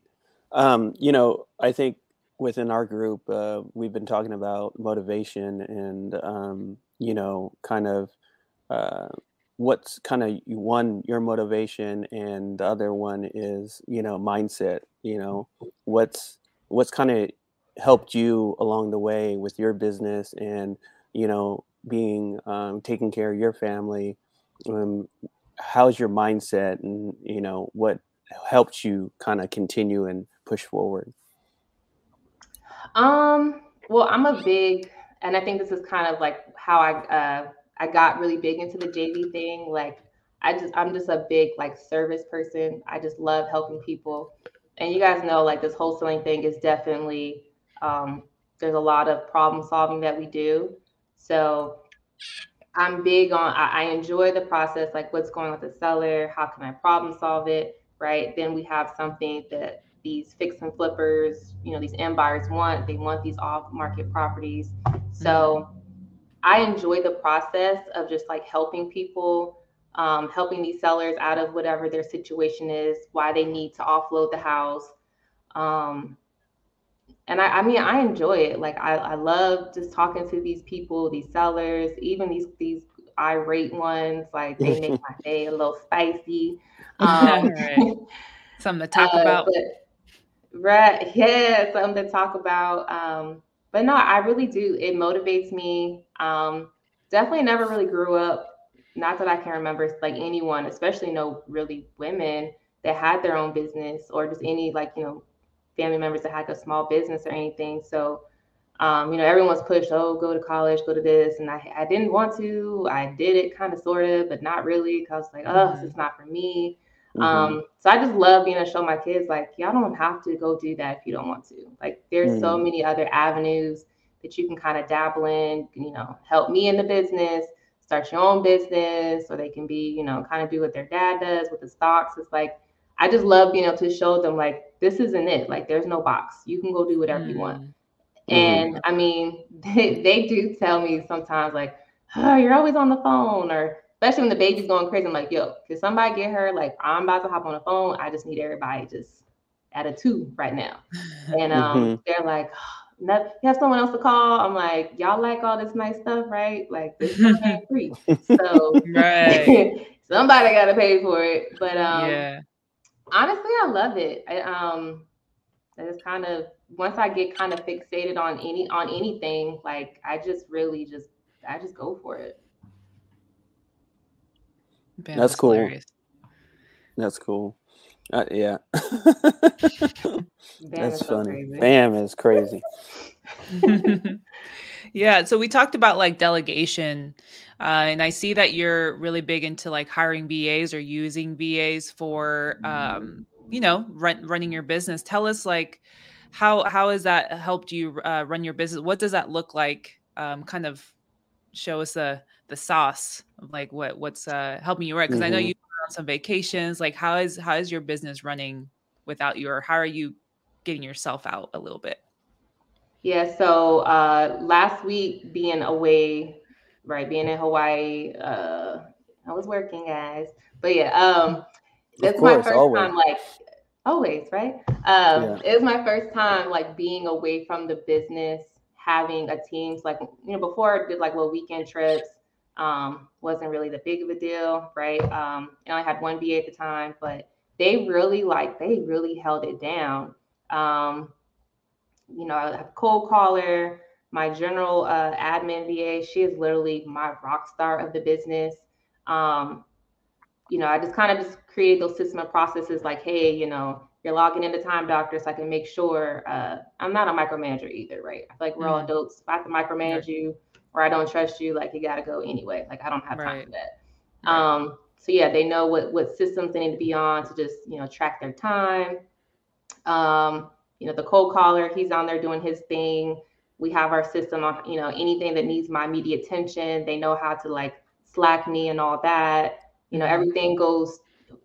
[SPEAKER 2] um, you know, I think within our group, uh, we've been talking about motivation and, um, you know, kind of uh, what's kind of one, your motivation, and the other one is, you know, mindset, you know, what's, what's kind of helped you along the way with your business and, you know, being um, taking care of your family um, how's your mindset and you know what helped you kind of continue and push forward?
[SPEAKER 3] Um well i'm a big and i think this is kind of like how i uh i got really big into the jv thing like i just i'm just a big like service person. I just love helping people. And you guys know like this wholesaling thing is definitely um there's a lot of problem solving that we do so I'm big on, I, I enjoy the process, like what's going on with the seller, how can I problem solve it, right? Then we have something that these fix and flippers, you know, these end buyers want. They want these off market properties. So mm-hmm. I enjoy the process of just like helping people, um, helping these sellers out of whatever their situation is, why they need to offload the house. Um, and I, I mean I enjoy it. Like I, I love just talking to these people, these sellers, even these these irate ones. Like they make my <laughs> day a little spicy. <laughs> Um,
[SPEAKER 1] right. <laughs> Something to talk uh, about.
[SPEAKER 3] But, right. Yeah, something to talk about. Um, but no, I really do. It motivates me. Um, definitely never really grew up, not that I can remember like anyone, especially no really women that had their own business or just any like, you know, family members that had a small business or anything. So, um, you know, everyone's pushed, oh, go to college, go to this. And I, I didn't want to. I did it kind of, sort of, but not really because I was like, oh, mm-hmm. this is not for me. Mm-hmm. Um, so I just love being able to show my kids, like, y'all don't have to go do that if you don't want to. Like, there's mm-hmm. so many other avenues that you can kind of dabble in, you know, help me in the business, start your own business, or they can be, you know, kind of do what their dad does with the stocks. It's like, I just love being able to show them, like, this isn't it. Like there's no box. You can go do whatever mm. you want. Mm-hmm. And I mean, <laughs> they, they do tell me sometimes like, oh, you're always on the phone or especially when the baby's going crazy. I'm like, yo, can somebody get her? Like, I'm about to hop on the phone. I just need everybody just at a two right now. And um, mm-hmm. they're like, oh, you have someone else to call. I'm like, y'all like all this nice stuff, right? Like this is free. <laughs> So right. <laughs> somebody gotta pay for it. But um yeah honestly, I love it. I, um, I just kind of once I get kind of fixated on any on anything, like I just really just I just go for it.
[SPEAKER 2] Bam That's cool. Hilarious. That's cool. Uh, yeah. <laughs> That's funny. So Bam is crazy. <laughs> <laughs>
[SPEAKER 1] yeah. So we talked about like delegation. Uh, and I see that you're really big into like hiring VAs or using VAs for, um, you know, run, running your business. Tell us like how how has that helped you uh, run your business? What does that look like? Um, kind of show us the the sauce of like what what's uh, helping you right because mm-hmm. I know mm-hmm. you on some vacations. Like how is how is your business running without you, or how are you getting yourself out a little bit?
[SPEAKER 3] Yeah. So uh, last week being away right? Being in Hawaii, uh, I was working, guys. But yeah, um, that's course, my first always. time, like always, right? Um, yeah. it was my first time like being away from the business, having a team. Like you know, before I did like little weekend trips. Um, wasn't really the big of a deal, right? Um, and I had one VA at the time, but they really like they really held it down. Um, you know, I have cold caller my general uh, admin VA, she is literally my rock star of the business. Um, you know, I just kind of just create those system of processes like, hey, you know, you're logging into Time Doctor so I can make sure uh, I'm not a micromanager either, right? I feel like we're mm-hmm. all adults. If I have to micromanage right. you or I don't trust you, like you got to go anyway. Like I don't have time right. for that. Right. Um, so yeah, they know what what systems they need to be on to just you know track their time. Um, you know, the cold caller, he's on there doing his thing. We have our system on you know anything that needs my media attention they know how to like slack me and all that. You know mm-hmm. everything goes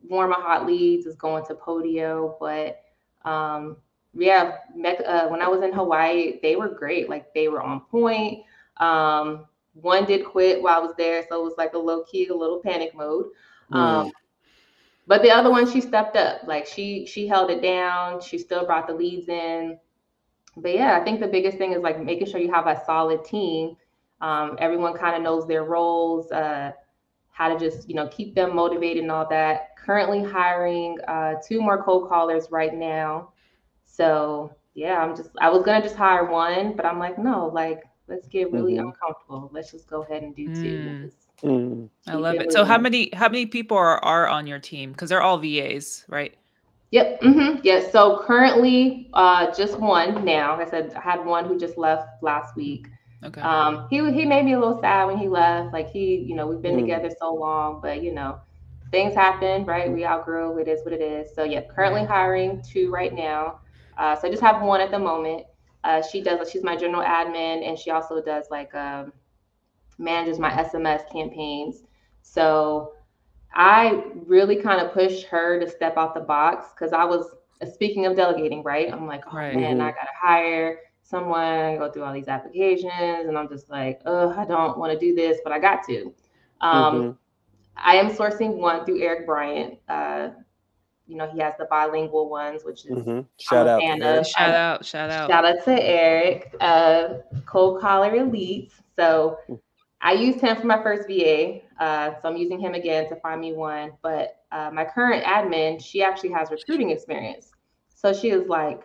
[SPEAKER 3] warm or hot leads is going to podio but um yeah uh, when i was in hawaii they were great like they were on point. Um one did quit while i was there so it was like a low key a little panic mode. Um but the other one, she stepped up. Like she she held it down. She still brought the leads in. But yeah, I think the biggest thing is like making sure you have a solid team. Um, everyone kind of knows their roles, uh, how to just you know keep them motivated and all that. Currently hiring uh, two more cold callers right now. So yeah, I'm just I was gonna just hire one, but I'm like no, like let's get really mm-hmm. uncomfortable. Let's just go ahead and do two.
[SPEAKER 1] Mm. Mm. I love it. So how many how many people are, are on your team? Because they're all VAs, right?
[SPEAKER 3] Yep. Mm-hmm. Yeah. So currently, uh, just one now. Like I said I had one who just left last week. Okay. Um, he he made me a little sad when he left. Like he, you know, we've been mm. together so long, but you know, things happen, right? We outgrew. It is what it is. So yeah, currently hiring two right now. Uh, so I just have one at the moment. Uh, she does. She's my general admin, and she also does like um, manages my SMS campaigns. So I really kind of pushed her to step out the box because I was speaking of delegating, right? I'm like, oh right. man, I gotta hire someone, go through all these applications, and I'm just like, oh, I don't want to do this, but I got to. Um, mm-hmm. I am sourcing one through Eric Bryant. Uh, you know, he has the bilingual ones, which is
[SPEAKER 2] mm-hmm. shout out,
[SPEAKER 1] shout out, shout out,
[SPEAKER 3] shout out to Eric, uh, Cold Caller Elite. So I used him for my first VA. Uh, so I'm using him again to find me one. But uh, my current admin, she actually has recruiting experience. So she is like,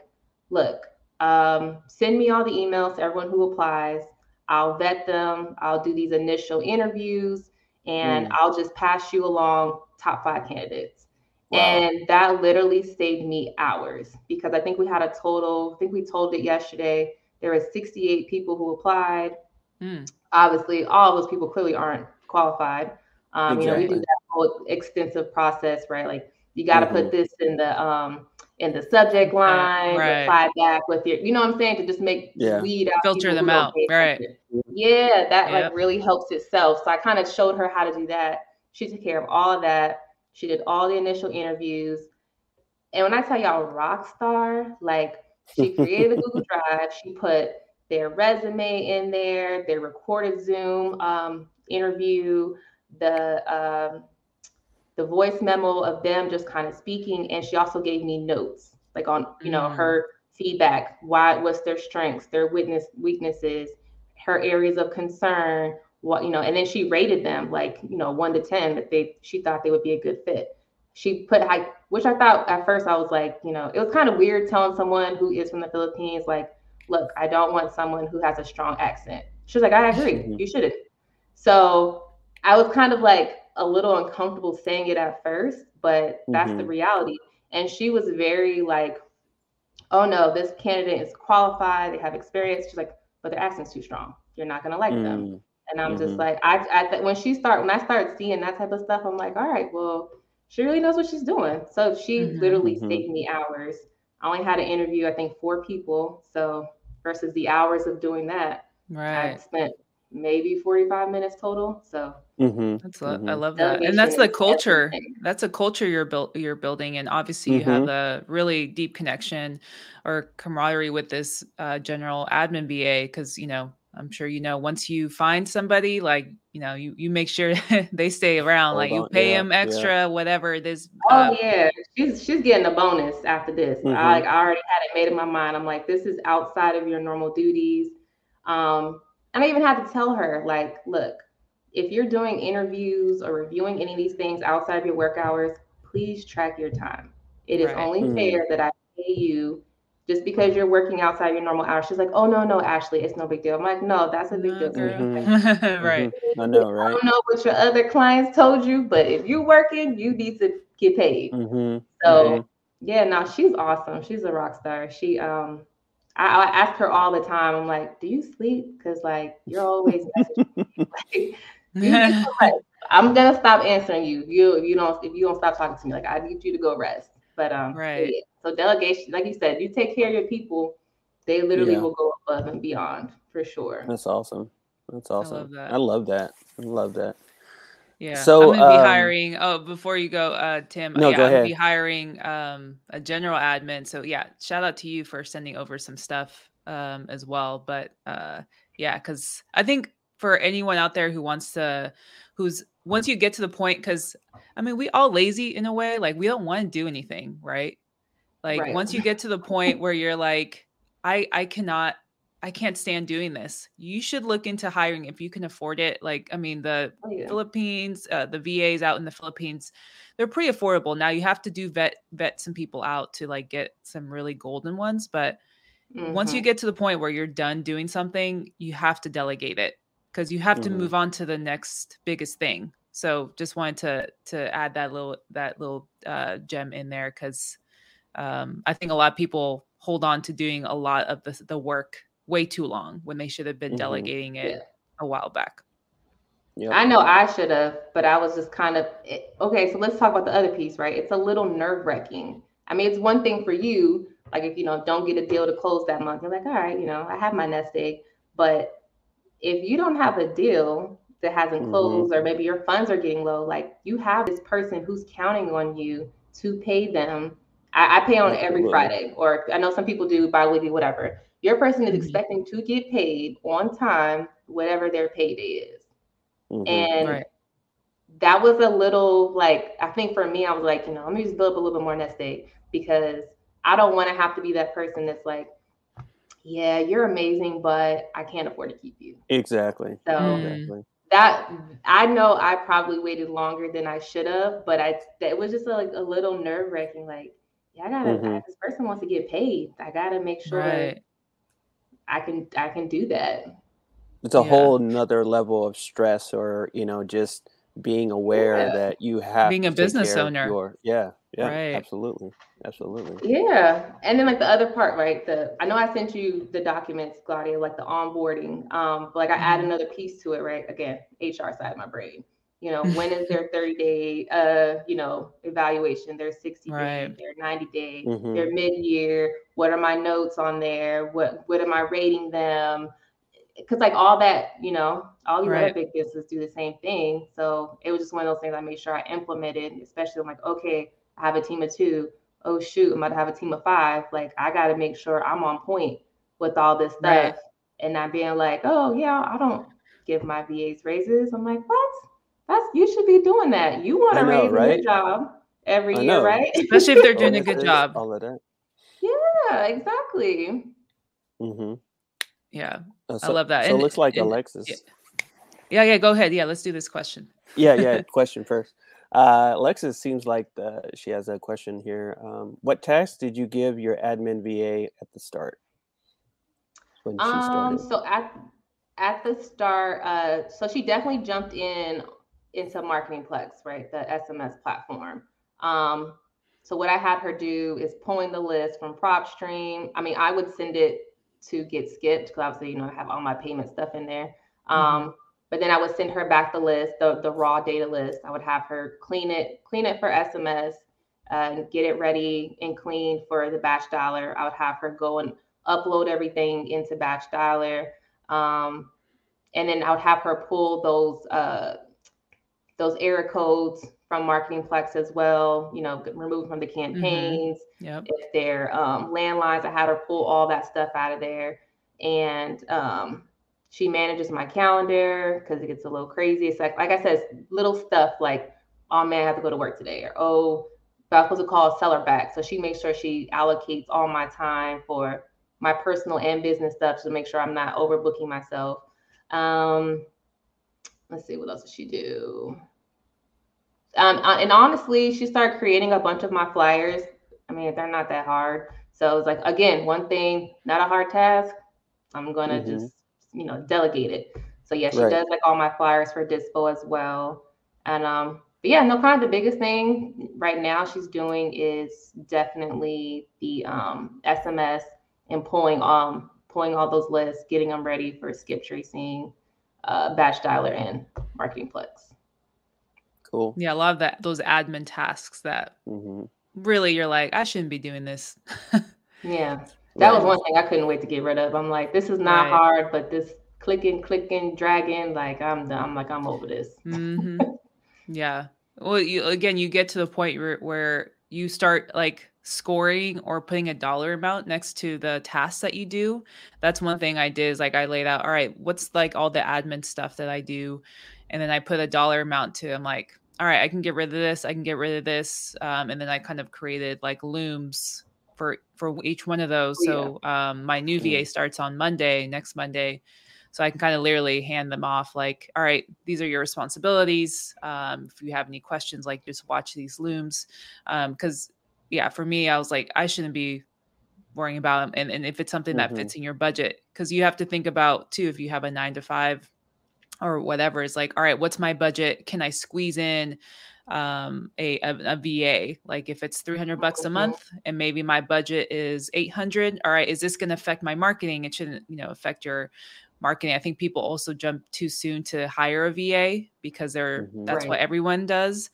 [SPEAKER 3] look, um, send me all the emails to everyone who applies. I'll vet them. I'll do these initial interviews and mm. I'll just pass you along top five candidates. Wow. And that literally saved me hours because I think we had a total, I think we told it yesterday, there were 68 people who applied. Mm. Obviously, all those people clearly aren't qualified. Um, exactly. You know, we do that whole extensive process, right? Like you got to mm-hmm. put this in the um, in the subject line, right. reply back with your, you know what I'm saying, to just make
[SPEAKER 2] yeah.
[SPEAKER 3] weed
[SPEAKER 1] out, filter them out, right?
[SPEAKER 3] Yeah, that yep. like really helps itself. So I kind of showed her how to do that. She took care of all of that. She did all the initial interviews. And when I tell y'all rock star, like she created a <laughs> Google Drive, she put their resume in there, their recorded Zoom um, interview, the um, the voice memo of them just kind of speaking, and she also gave me notes, like on you know mm. her feedback, why what's their strengths, their witness weaknesses, her areas of concern, what you know, and then she rated them like you know one to ten that they she thought they would be a good fit. She put high, which I thought at first I was like, you know, it was kind of weird telling someone who is from the Philippines, like, look, I don't want someone who has a strong accent. She was like, I agree, mm-hmm. you shouldn't. So I was kind of like a little uncomfortable saying it at first, but that's mm-hmm. the reality. And she was very like, oh no, this candidate is qualified, they have experience. She's like, but their accent's too strong. You're not gonna like mm-hmm. them. And I'm mm-hmm. just like, I, I th- when she start when I start seeing that type of stuff, I'm like, all right, well, she really knows what she's doing. So she mm-hmm. literally mm-hmm. saved me hours. I only had to interview, I think, four people. So versus the hours of doing that,
[SPEAKER 1] right?
[SPEAKER 3] I spent maybe 45 minutes total. So
[SPEAKER 2] mm-hmm.
[SPEAKER 1] that's mm-hmm. I love that, and that's the culture. Everything. That's a culture you're built you're building, and obviously you have a really deep connection or camaraderie with this uh, general admin VA because you know I'm sure you know once you find somebody like you know you you make sure <laughs> they stay around Hold like you pay yeah, them extra yeah. whatever this
[SPEAKER 3] uh, oh yeah she's she's getting a bonus after this mm-hmm. I like I already had it made in my mind I'm like this is outside of your normal duties um and I even had to tell her like look if you're doing interviews or reviewing any of these things outside of your work hours please track your time it is right. only mm-hmm. fair that I pay you just because you're working outside your normal hours. She's like, oh no, no, Ashley, it's no big deal. I'm like, no, that's a big deal.
[SPEAKER 1] Mm-hmm. <laughs> right.
[SPEAKER 2] Mm-hmm. I know, right? I
[SPEAKER 3] don't know what your other clients told you, but if you're working, you need to get paid.
[SPEAKER 2] Mm-hmm.
[SPEAKER 3] So yeah, no, she's awesome. She's a rock star. She um I, I ask her all the time, I'm like, do you sleep? Because like you're always <laughs> like, <laughs> I'm gonna stop answering you. You if you don't if you don't stop talking to me, like I need you to go rest. But um,
[SPEAKER 1] right. Yeah.
[SPEAKER 3] So delegation, like you said, you take care of your people, they literally yeah. will go above and beyond for sure.
[SPEAKER 2] That's awesome. That's awesome. I love that. I love that. I love that.
[SPEAKER 1] Yeah. So I'm gonna um, be hiring. Oh, before you go, uh, Tim.
[SPEAKER 2] No,
[SPEAKER 1] yeah,
[SPEAKER 2] go
[SPEAKER 1] I'm
[SPEAKER 2] ahead.
[SPEAKER 1] be hiring um a general admin. So yeah, shout out to you for sending over some stuff um as well. But uh yeah, because I think for anyone out there who wants to, who's once you get to the point, because I mean, we all lazy in a way, like we don't want to do anything, right? Like right. once you get to the point where you're like, I I cannot I can't stand doing this. You should look into hiring if you can afford it. Like, I mean, the oh, yeah. Philippines, uh, the VAs out in the Philippines, they're pretty affordable. Now you have to do vet vet some people out to like get some really golden ones, but mm-hmm. once you mm-hmm. get to the point where you're done doing something, you have to delegate it because you have mm-hmm. to move on to the next biggest thing. So just wanted to to add that little that little uh, gem in there because um, I think a lot of people hold on to doing a lot of the the work way too long when they should have been mm-hmm. delegating it yeah. a while back.
[SPEAKER 3] Yep. I know I should have, but I was just kind of okay. So let's talk about the other piece, right? It's a little nerve wracking. I mean, it's one thing for you, like if you know don't get a deal to close that month, you're like, all right, you know, I have my nest egg. But if you don't have a deal that hasn't mm-hmm. closed, or maybe your funds are getting low, like you have this person who's counting on you to pay them. I, I pay on Absolutely. every Friday, or I know some people do bi-weekly, whatever. Your person is mm-hmm. expecting to get paid on time, whatever their payday is. Mm-hmm. And right. that was a little like, I think for me, I was like, you know, let me just build up a little bit more nest egg because I don't want to have to be that person that's like, yeah, you're amazing, but I can't afford to keep you.
[SPEAKER 2] Exactly.
[SPEAKER 3] So
[SPEAKER 2] exactly.
[SPEAKER 3] that I know I probably waited longer than I should have, but I it was just a, like a little nerve wracking. Like, yeah, I gotta. Mm-hmm. this person wants to get paid. I gotta make sure right. I can I can do that.
[SPEAKER 2] It's a yeah. whole nother level of stress, or you know, just being aware yeah. that you have
[SPEAKER 1] being a business owner.
[SPEAKER 2] Your, yeah, yeah, right. absolutely, absolutely.
[SPEAKER 3] Yeah, and then like the other part, right? The I know I sent you the documents, Gladia, like the onboarding. Um, but like I mm-hmm. add another piece to it, right? Again, HR side of my brain you know <laughs> when is their 30 day uh you know evaluation? Their 60 right. day their 90 day mm-hmm. their mid-year. What are my notes on there? What what am i rating them? Because like all that you know all these right. other big businesses do the same thing. So it was just one of those things i made sure i implemented especially i'm like okay i have a team of two. Oh shoot i'm about to have a team of five. Like i got to make sure i'm on point with all this stuff right. and not being like oh yeah i don't give my vas raises. I'm like what that's you should be doing that. You want to raise right? your job every year, right?
[SPEAKER 1] Especially if they're doing a good job.
[SPEAKER 2] All of that.
[SPEAKER 3] Yeah, exactly.
[SPEAKER 2] Mm-hmm.
[SPEAKER 1] Yeah, uh, so, I love that.
[SPEAKER 2] So and, it looks like and, Alexis.
[SPEAKER 1] Yeah. yeah, yeah. Go ahead. Yeah, let's do this question.
[SPEAKER 2] yeah, yeah. <laughs> question first. Uh, Alexis seems like the, she has a question here. Um, what tasks did you give your admin VA at the start?
[SPEAKER 3] When she um, started? so at at the start, uh, so she definitely jumped in into Marketingplex, right? The SMS platform. Um, so what I had her do is pulling the list from PropStream. I mean, I would send it to get skipped because obviously, you know, I have all my payment stuff in there. Mm-hmm. Um, but then I would send her back the list, the, the raw data list. I would have her clean it, clean it for SMS, and uh, get it ready and clean for the batch dialer. I would have her go and upload everything into batch dialer. Um, and then I would have her pull those uh, those error codes from Marketingplex as well, you know, removed from the mm-hmm. campaigns.
[SPEAKER 1] Mm-hmm. Yep.
[SPEAKER 3] If they're um, landlines, I had her pull all that stuff out of there. And um, she manages my calendar because it gets a little crazy. It's like, like I said, little stuff like, oh man, I have to go to work today, or oh, I was supposed to call a seller back. So she makes sure she allocates all my time for my personal and business stuff to make sure I'm not overbooking myself. Um, let's see, what else does she do? Um, uh, and honestly, she started creating a bunch of my flyers. I mean, they're not that hard. So it's like, again, one thing, not a hard task. I'm gonna mm-hmm. just, you know, delegate it. So yeah, she right. does like all my flyers for Dispo as well. And um, but yeah, no, kind of the biggest thing right now she's doing is definitely the um SMS and pulling um pulling all those lists, getting them ready for skip tracing, uh, batch dialer, and marketing Marketingplex.
[SPEAKER 2] Cool.
[SPEAKER 1] Yeah, a lot of that those admin tasks that mm-hmm. really you're like, I shouldn't be doing this. <laughs>
[SPEAKER 3] yeah, that right. was one thing I couldn't wait to get rid of. I'm like, this is not right. hard, but this clicking, clicking, dragging, like I'm, I'm like I'm over this.
[SPEAKER 1] Mm-hmm. <laughs> yeah. Well, you again, you get to the point where, where you start like scoring or putting a dollar amount next to the tasks that you do. That's one thing I did is like I laid out, all right, what's like all the admin stuff that I do? And then I put a dollar amount to, I'm like, all right, I can get rid of this, I can get rid of this. Um, and then I kind of created like looms for for each one of those. Oh, so um, my new VA starts on Monday, next Monday. So I can kind of literally hand them off like, all right, these are your responsibilities. Um, if you have any questions, like just watch these looms. Because um, yeah, for me, I was like, I shouldn't be worrying about them. And, and if it's something mm-hmm. that fits in your budget, because you have to think about too, if you have a nine to five or whatever, it's like, all right, what's my budget? Can I squeeze in um a, a, a va like if it's 300 bucks a mm-hmm. month and maybe my budget is 800 all right is this going to affect my marketing it shouldn't you know affect your marketing i think people also jump too soon to hire a va because they're mm-hmm. that's right. what everyone does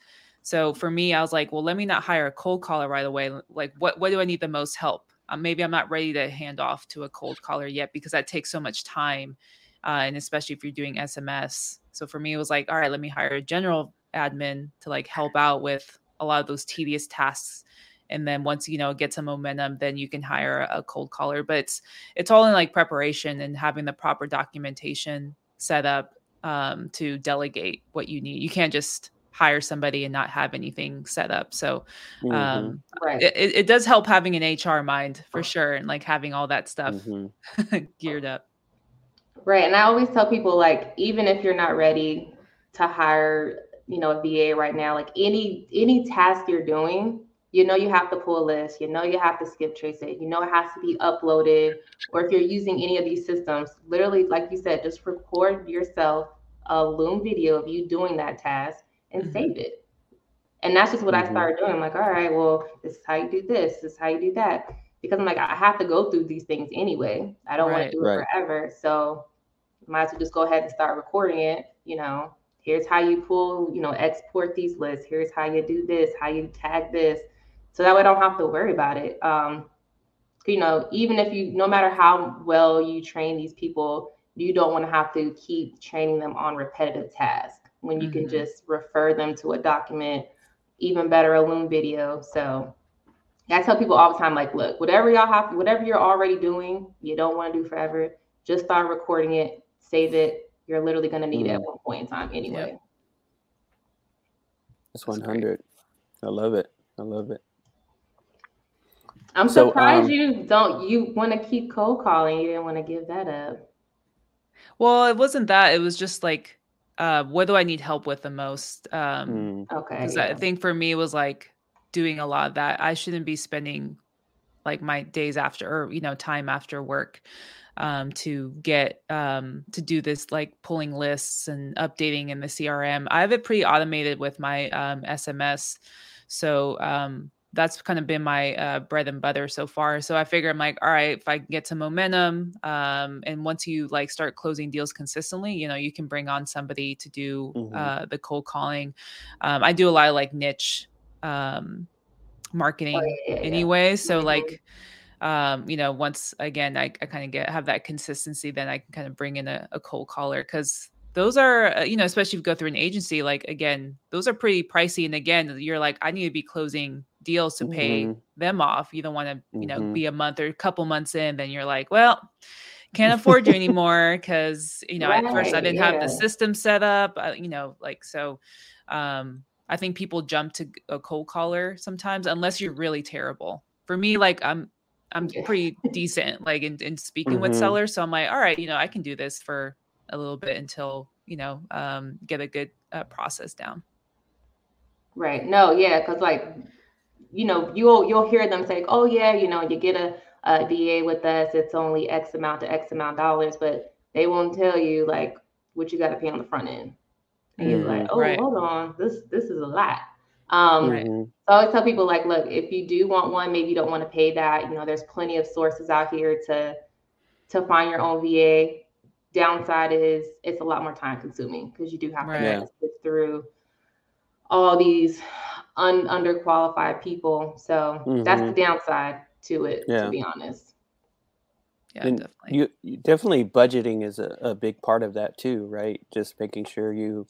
[SPEAKER 1] so for me, I was like, well, let me not hire a cold caller right away. Like, what what do I need the most help? Um, maybe I'm not ready to hand off to a cold caller yet because that takes so much time, uh, and especially if you're doing SMS. So for me, it was like, all right, let me hire a general admin to like help out with a lot of those tedious tasks and then once you know get some momentum then you can hire a cold caller but it's it's all in like preparation and having the proper documentation set up um, to delegate what you need you can't just hire somebody and not have anything set up. So mm-hmm. um, right. it, it does help having an HR mind for sure and like having all that stuff mm-hmm. <laughs> geared up.
[SPEAKER 3] Right. And I always tell people like even if you're not ready to hire, you know, a VA right now, like any any task you're doing, you know you have to pull a list, you know you have to skip trace it, you know it has to be uploaded. Or if you're using any of these systems, literally, like you said, just record yourself a Loom video of you doing that task and mm-hmm. save it. And that's just what mm-hmm. I started doing. I'm like, all right, well, this is how you do this, this is how you do that. Because I'm like, I have to go through these things anyway. I don't right, want to do it right. forever. So might as well just go ahead and start recording it. You know, here's how you pull, you know, export these lists. Here's how you do this, how you tag this. So that way I don't have to worry about it. Um, you know, even if you, no matter how well you train these people, you don't want to have to keep training them on repetitive tasks when you mm-hmm. can just refer them to a document, even better, a Loom video. So I tell people all the time, like, look, whatever y'all have, whatever you're already doing, you don't want to do forever, just start recording it, save it. You're literally going to need mm-hmm. it at mm-hmm. one point in time anyway. Yep.
[SPEAKER 2] That's 100. I love it. I love it.
[SPEAKER 3] I'm so, surprised um, you don't you want to keep cold calling. You didn't want to give that up.
[SPEAKER 1] Well, it wasn't that. It was just like uh, what do I need help with the most? Um,
[SPEAKER 3] mm. Okay.
[SPEAKER 1] Because yeah. I think for me it was like doing a lot of that. I shouldn't be spending like my days after or you know time after work um, to get um, to do this like pulling lists and updating in the CRM. I have it pretty automated with my um, SMS. So um, that's kind of been my uh, bread and butter so far. So I figure I'm like, all right, if I can get some momentum, um, and once you like start closing deals consistently, you know, you can bring on somebody to do mm-hmm. uh, the cold calling. Um, I do a lot of like niche um, marketing oh, yeah, yeah, anyway. Yeah. So mm-hmm. like, um, you know, once again, I, I kind of get have that consistency, then I can kind of bring in a, a cold caller because those are uh, you know especially if you go through an agency like again those are pretty pricey and again you're like i need to be closing deals to pay mm-hmm. them off you don't want to you know mm-hmm. be a month or a couple months in then you're like well can't afford you anymore because you know right, at first i didn't yeah. have the system set up uh, you know like so um i think people jump to a cold caller sometimes unless you're really terrible for me like i'm i'm pretty decent like in, in speaking mm-hmm. with sellers so i'm like all right you know i can do this for a little bit until you know um, get a good uh, process down.
[SPEAKER 3] Right. No. Yeah. Because like you know you'll you'll hear them say, oh yeah, you know you get a, a VA with us, it's only X amount to X amount dollars, but they won't tell you like what you got to pay on the front end. And mm-hmm. you're like, oh, right. hold on, this this is a lot. Um, right. So I always tell people like, look, if you do want one, maybe you don't want to pay that. You know, there's plenty of sources out here to to find your own VA downside is it's a lot more time consuming because you do have right. to sift through all these un- underqualified people. So mm-hmm. that's the mm-hmm. downside to it, yeah. to be honest.
[SPEAKER 2] Yeah, and definitely. You, you, definitely budgeting is a, a big part of that too, right? Just making sure you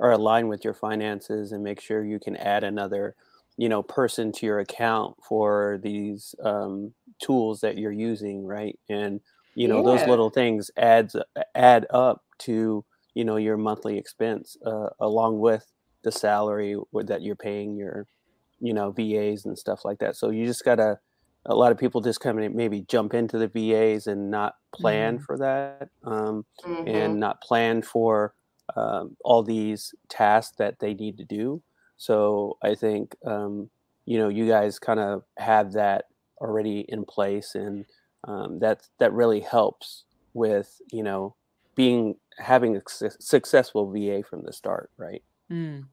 [SPEAKER 2] are align with your finances and make sure you can add another you know person to your account for these um, tools that you're using right and you know yeah. those little things adds add up to you know your monthly expense uh, along with the salary that you're paying your you know vas and stuff like that so you just gotta a lot of people just come in maybe jump into the vas and not plan mm-hmm. for that um, mm-hmm. and not plan for um, all these tasks that they need to do. So i think um, you know you guys kind of have that already in place and um, that that really helps with you know being having a su- successful va from the start right?
[SPEAKER 1] Mm.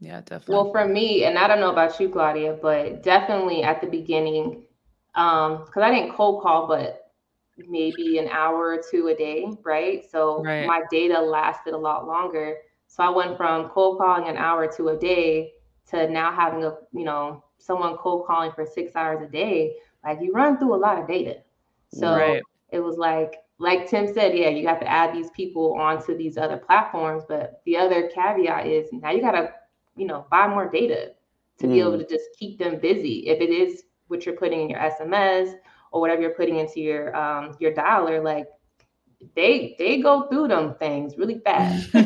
[SPEAKER 1] yeah definitely.
[SPEAKER 3] Well for me and i don't know about you Gladia but definitely at the beginning um because i didn't cold call but maybe an hour or two a day right so right. my data lasted a lot longer so i went from cold calling an hour to a day to now having a you know someone cold calling for six hours a day like you run through a lot of data so right. it was like like tim said yeah you got to add these people onto these other platforms but the other caveat is now you got to you know buy more data to mm. be able mm. to just keep them busy if it is what you're putting in your sms or whatever you're putting into your um your dialer like they they go through them things really fast. <laughs> <laughs>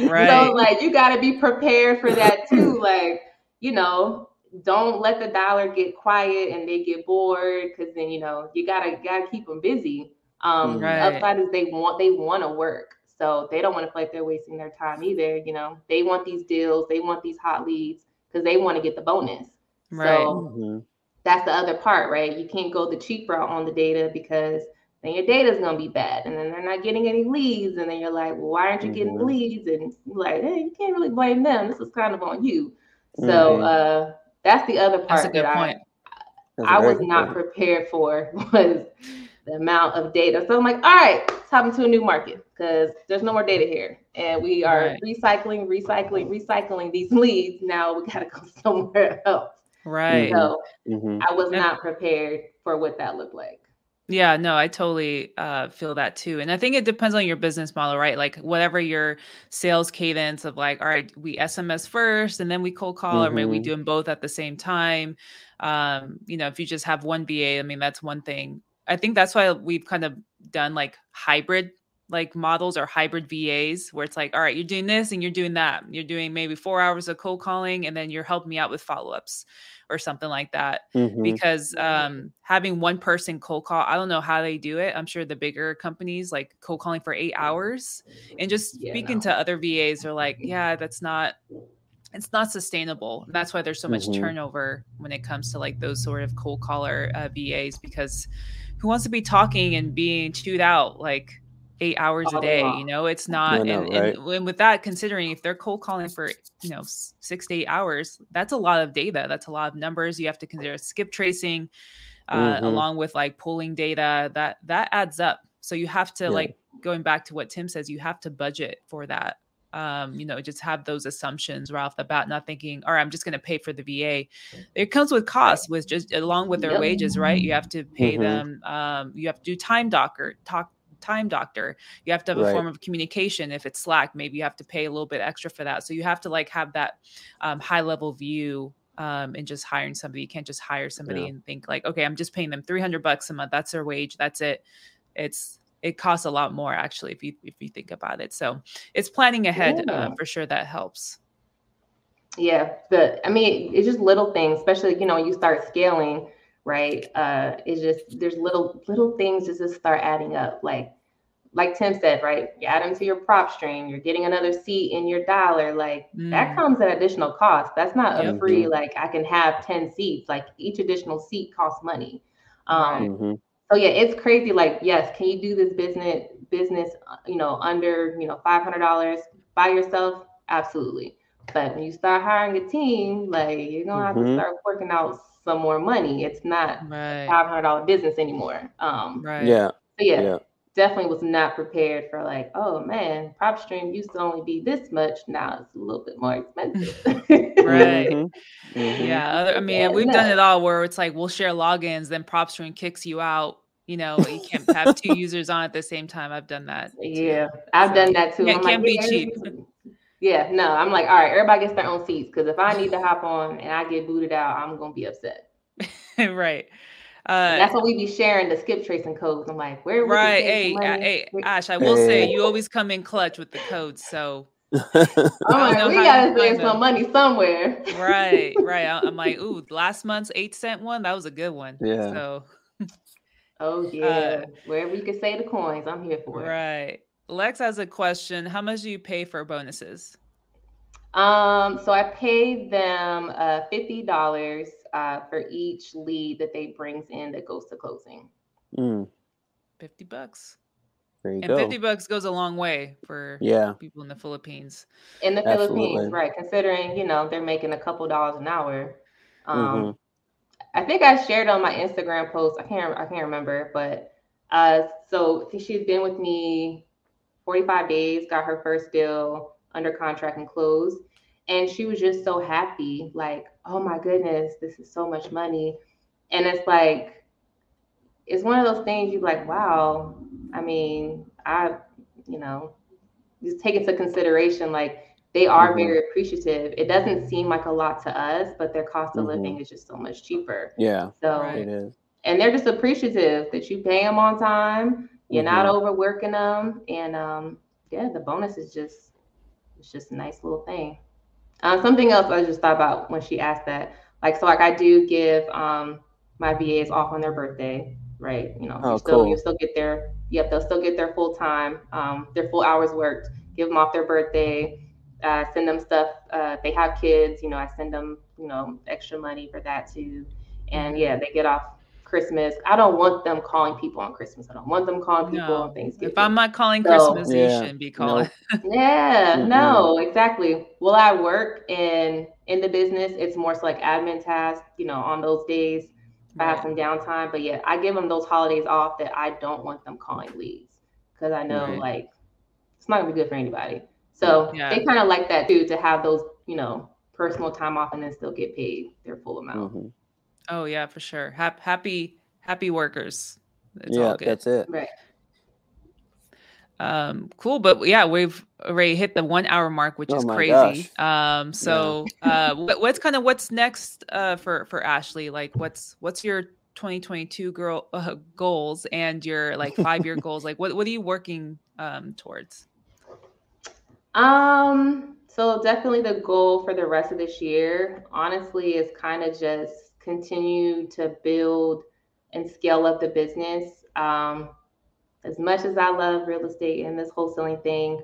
[SPEAKER 3] Right. so like you got to be prepared for that too like you know don't let the dollar get quiet and they get bored because then you know you gotta gotta keep them busy um right. upside is they want they want to work. So they don't want to feel like they're wasting their time either you know. They want these deals they want these hot leads because they want to get the bonus. Right. So mm-hmm. That's the other part right you can't go the cheap route on the data because then your data is going to be bad and then they're not getting any leads and then you're like well why aren't you getting mm-hmm. leads and you're like hey you can't really blame them this is kind of on you so mm-hmm. uh that's the other part that's a good that point. I, I was not prepared for <laughs> was the amount of data. So I'm like, all right, it's happening to a new market because there's no more data here. And we are right. recycling, recycling, recycling these <laughs> leads. Now we got to go <laughs> somewhere else.
[SPEAKER 1] Right.
[SPEAKER 3] So mm-hmm. I was not prepared for what that looked like.
[SPEAKER 1] Yeah, no, I totally uh, feel that too. And I think it depends on your business model, right? Like whatever your sales cadence of like, all right, we SMS first and then we cold call, mm-hmm. or maybe we mm-hmm. do them both at the same time. Um, you know, if you just have one VA, I mean, that's one thing. I think that's why we've kind of done like hybrid like models or hybrid VAs where it's like, all right, you're doing this and you're doing that. You're doing maybe four hours of cold calling and then you're helping me out with follow-ups or something like that. Mm-hmm. Because um, having one person cold call, I don't know how they do it. I'm sure the bigger companies like cold calling for eight hours and just yeah, speaking no. to other VAs are like, yeah, that's not it's not sustainable. That's why there's so much mm-hmm. turnover when it comes to like those sort of cold caller uh, VAs because who wants to be talking and being chewed out like eight hours a day. You know, it's not. No, no, and, right? and, and, with that, considering if they're cold calling for you know six to eight hours, that's a lot of data. That's a lot of numbers. You have to consider skip tracing, uh, mm-hmm. along with like pulling data. That that adds up. So you have to yeah. like going back to what Tim says. You have to budget for that. Um, you know, just have those assumptions right off the bat, not thinking, all right, I'm just going to pay for the VA. It comes with costs, with just along with their yep. wages, right? You have to pay mm-hmm. them. Um, you have to do time docker, talk time doctor you have to have right. a form of communication. If it's slack maybe you have to pay a little bit extra for that. So you have to like have that um, high level view um, and just hiring somebody. You can't just hire somebody yeah. and think like okay i'm just paying them 300 bucks a month. That's their wage. That's it. It's it costs a lot more actually if you if you think about it. So it's planning ahead uh, yeah. uh, for sure that helps.
[SPEAKER 3] Yeah the i mean it's just little things especially you know you start scaling right? Uh, it's just there's little little things just to start adding up. Like like Tim said, right? You add them to your PropStream. You're getting another seat in your dialer. Like mm. that comes at additional cost. That's not a free like I can have ten seats. Like each additional seat costs money. Um, mm-hmm. So yeah, it's crazy. Like yes, can you do this business business you know under you know five hundred dollars by yourself? Absolutely. But when you start hiring a team, like you're gonna mm-hmm. have to mm-hmm. start working out some more money. It's not right. five hundred dollar business anymore. Um,
[SPEAKER 2] right. Yeah.
[SPEAKER 3] yeah. yeah. Definitely was not prepared for like, oh man, PropStream used to only be this much. Now it's a little bit more expensive. <laughs> <laughs>
[SPEAKER 1] right. Mm-hmm. Mm-hmm. Yeah. I mean, yeah, we've no. done it all where it's like we'll share logins, then PropStream kicks you out you know you can't have two <laughs> users on at the same time i've done that
[SPEAKER 3] yeah i've so, done that too
[SPEAKER 1] yeah, it can't like, be cheap
[SPEAKER 3] Yeah, no, I'm like, all right, everybody gets their own seats because if I need to hop on and I get booted out, I'm gonna be upset. <laughs>
[SPEAKER 1] right.
[SPEAKER 3] Uh, that's what we be sharing the skip tracing codes. I'm like, where?
[SPEAKER 1] Right. Hey, hey, Ash, I will hey. say you always come in clutch with the codes, so. <laughs>
[SPEAKER 3] I'm like, we gotta save some money somewhere.
[SPEAKER 1] right, <laughs> right. I'm like, ooh, last month's eight cent one, that was a good one.
[SPEAKER 2] Yeah.
[SPEAKER 1] So.
[SPEAKER 3] oh yeah, uh, wherever you can save the coins, I'm here for
[SPEAKER 1] it. Right. Lex has a question. How much do you pay for bonuses?
[SPEAKER 3] Um, so I pay them uh, fifty dollars uh, for each lead that they brings in that goes to closing.
[SPEAKER 2] Mm.
[SPEAKER 1] Fifty bucks.
[SPEAKER 2] There you
[SPEAKER 1] and
[SPEAKER 2] go.
[SPEAKER 1] fifty bucks goes a long way for
[SPEAKER 2] yeah
[SPEAKER 1] people in the Philippines.
[SPEAKER 3] In the Absolutely. Philippines, right? Considering you know they're making a couple dollars an hour. Um, mm-hmm. I think I shared on my Instagram post. I can't I can't remember, but uh, so she's been with me 45 days, got her first deal under contract and closed. And she was just so happy, like, oh my goodness, this is so much money. And it's like, it's one of those things you're like, wow, I mean, I, you know, just take into consideration, like, they are mm-hmm. very appreciative. It doesn't seem like a lot to us, but their cost of mm-hmm. living is just so much cheaper.
[SPEAKER 2] Yeah.
[SPEAKER 3] So
[SPEAKER 2] right. it is.
[SPEAKER 3] And they're just appreciative that you pay them on time you're mm-hmm. not overworking them, and um, yeah, the bonus is just it's just a nice little thing. Uh, something else I just thought about when she asked that, like so, like I do give um, my VAs off on their birthday, right? You know,
[SPEAKER 2] oh,
[SPEAKER 3] you still
[SPEAKER 2] cool.
[SPEAKER 3] you still get their yep, they'll still get their full time, um, their full hours worked. Give them off their birthday. Uh, send them stuff. Uh, they have kids, you know, I send them, you know, extra money for that too. And yeah, they get off Christmas. I don't want them calling people on Christmas. I don't want them calling people no. on Thanksgiving.
[SPEAKER 1] If I'm not calling so, Christmas, yeah, you shouldn't be calling.
[SPEAKER 3] No. <laughs> yeah, mm-hmm. no, exactly. Well, I work in in the business? It's more so like admin tasks, you know, on those days. Right. I have some downtime, but yeah, I give them those holidays off that I don't want them calling leads because I know right. like it's not gonna be good for anybody. So yeah. they kind of like that too to have those, you know, personal time off and then still get paid their full amount.
[SPEAKER 1] Mm-hmm. Oh yeah, for sure. Happy happy happy workers.
[SPEAKER 2] It's yeah, that's it.
[SPEAKER 3] Right.
[SPEAKER 1] Um, cool, but yeah, we've already hit the one hour mark, which oh is crazy. Gosh. Um, so yeah. uh, what, what's kind of what's next uh, for for Ashley? Like, what's what's your 2022 girl uh, goals and your like five year <laughs> goals? Like, what what are you working um towards?
[SPEAKER 3] Um, so definitely the goal for the rest of this year, honestly, is kind of just continue to build and scale up the business. Um, as much as I love real estate and this wholesaling thing,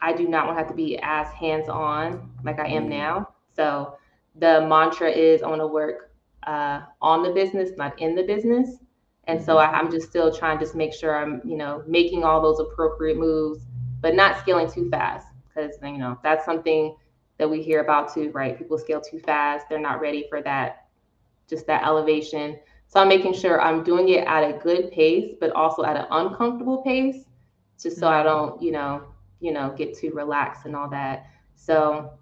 [SPEAKER 3] I do not want to have to be as hands on like I am mm-hmm. now. So the mantra is I want to work uh, on the business, not in the business. And so I, am just still trying to just make sure I'm, you know, making all those appropriate moves, but not scaling too fast because, you know, that's something that we hear about too, right? People scale too fast. They're not ready for that just that elevation. So I'm making sure I'm doing it at a good pace, but also at an uncomfortable pace, just so I mm-hmm. don't, you know, you know, get too relaxed and all that. So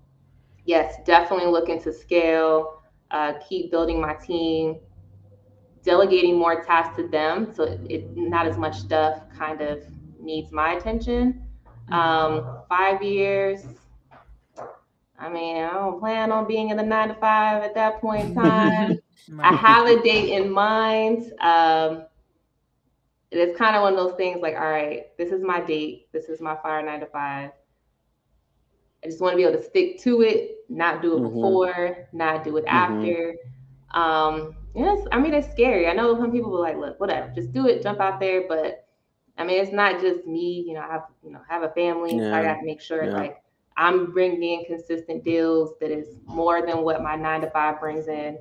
[SPEAKER 3] yes, definitely looking to scale, uh, keep building my team, delegating more tasks to them, so it, it not as much stuff kind of needs my attention. Mm-hmm. Um, five years, I mean, I don't plan on being in the nine to five at that point in <laughs> time. I have a date in mind. Um, it's kind of one of those things like, all right, this is my date. This is my fire nine to five. I just want to be able to stick to it, not do it mm-hmm. before, not do it mm-hmm. after. Um, yes, I mean it's scary. I know some people will like, look, whatever, just do it, jump out there. But I mean, it's not just me. You know, I have you know have a family, yeah. so I got to make sure yeah. like I'm bringing in consistent deals that is more than what my nine to five brings in.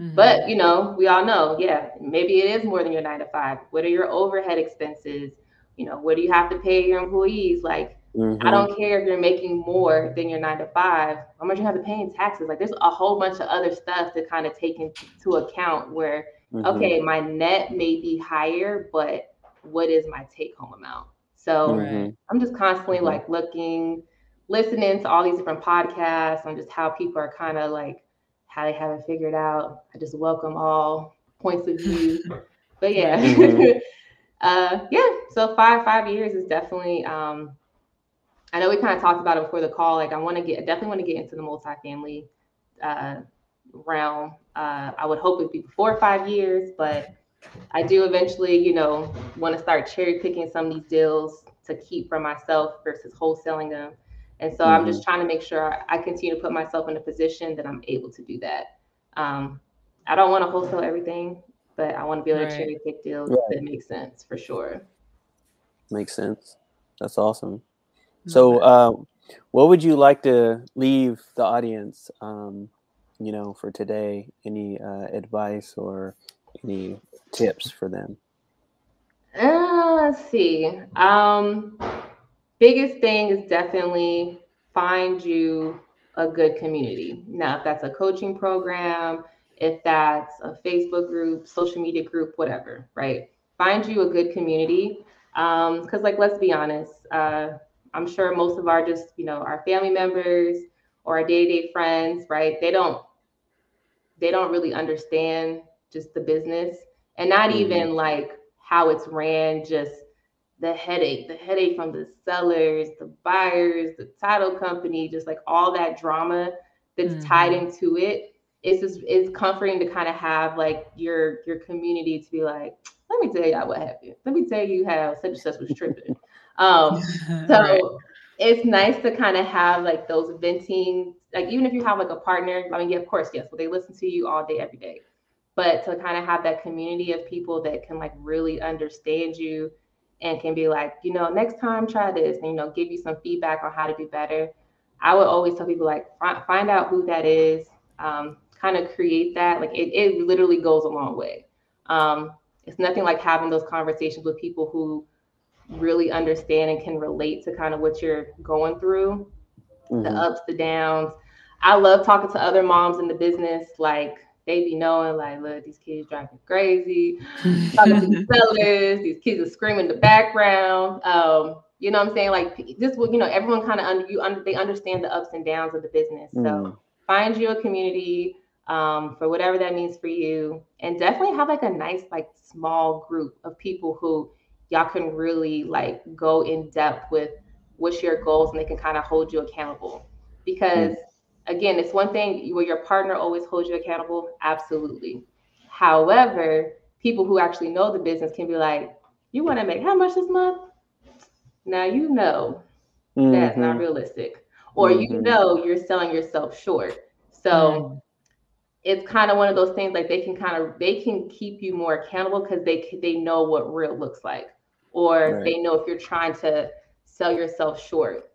[SPEAKER 3] Mm-hmm. But you know, we all know, yeah, maybe it is more than your nine to five. What are your overhead expenses? You know, what do you have to pay your employees? Like, mm-hmm. I don't care if you're making more than your nine to five. How much you have to pay in taxes? Like, there's a whole bunch of other stuff to kind of take into account. Where, mm-hmm. okay, my net may be higher, but what is my take home amount? So mm-hmm. I'm just constantly mm-hmm. like looking listening to all these different podcasts on just how people are kind of like how they haven't figured out. I just welcome all points of view. <laughs> but yeah. Mm-hmm. <laughs> uh yeah, so five five years is definitely um I know we kind of talked about it before the call. Like I want to get, I definitely want to get into the multifamily uh, realm. Uh, I would hope it'd be before five years, but I do eventually, you know, want to start cherry picking some of these deals to keep for myself versus wholesaling them. And so mm-hmm. I'm just mm-hmm. trying to make sure I continue to put myself in a position that I'm able to do that. Um, I don't want to wholesale everything, but I want to be able right. to cherry pick deals right. that make sense for sure.
[SPEAKER 2] Makes sense. That's awesome. So, um, what would you like to leave the audience, um, you know, for today? Any uh, advice or any tips for them?
[SPEAKER 3] Uh, let's see. Um, biggest thing is definitely find you a good community. Now, if that's a coaching program, if that's a Facebook group, social media group, whatever, right? Find you a good community. Um, because like let's be honest, uh, I'm sure most of our just, you know, our family members or our day-to-day friends, right? They don't they don't really understand just the business and not mm-hmm. even like how it's ran, just the headache, the headache from the sellers, the buyers, the title company, just like all that drama that's mm-hmm. tied into it. It's just it's comforting to kind of have like your your community to be like, let me tell y'all what happened. Let me tell you how such and such was tripping. <laughs> Um, so right. it's nice to kind of have like those venting, like even if you have like a partner, I mean, yeah, of course, yes, well, they listen to you all day, every day. But to kind of have that community of people that can like really understand you and can be like, you know, next time try this and you know, give you some feedback on how to do better. I would always tell people like find out who that is, um, kind of create that. Like it, it literally goes a long way. Um, it's nothing like having those conversations with people who really understand and can relate to kind of what you're going through, mm-hmm. the ups, the downs. I love talking to other moms in the business. Like they be knowing, like, look, these kids driving crazy, talking to the sellers, these kids are screaming in the background. Um, you know what I'm saying? Like this will, you know, everyone kind of under you under they understand the ups and downs of the business. Mm. So find you a community um, for whatever that means for you, and definitely have like a nice, like small group of people who y'all can really like go in depth with what's your goals and they can kind of hold you accountable because mm. Again it's one thing where your partner always holds you accountable absolutely however people who actually know the business can be like you want to make how much this month now you know mm-hmm. that's not mm-hmm. realistic or mm-hmm. you know you're selling yourself short so mm. it's kind of one of those things like they can kind of they can keep you more accountable because they they know what real looks like or right. they know if you're trying to sell yourself short.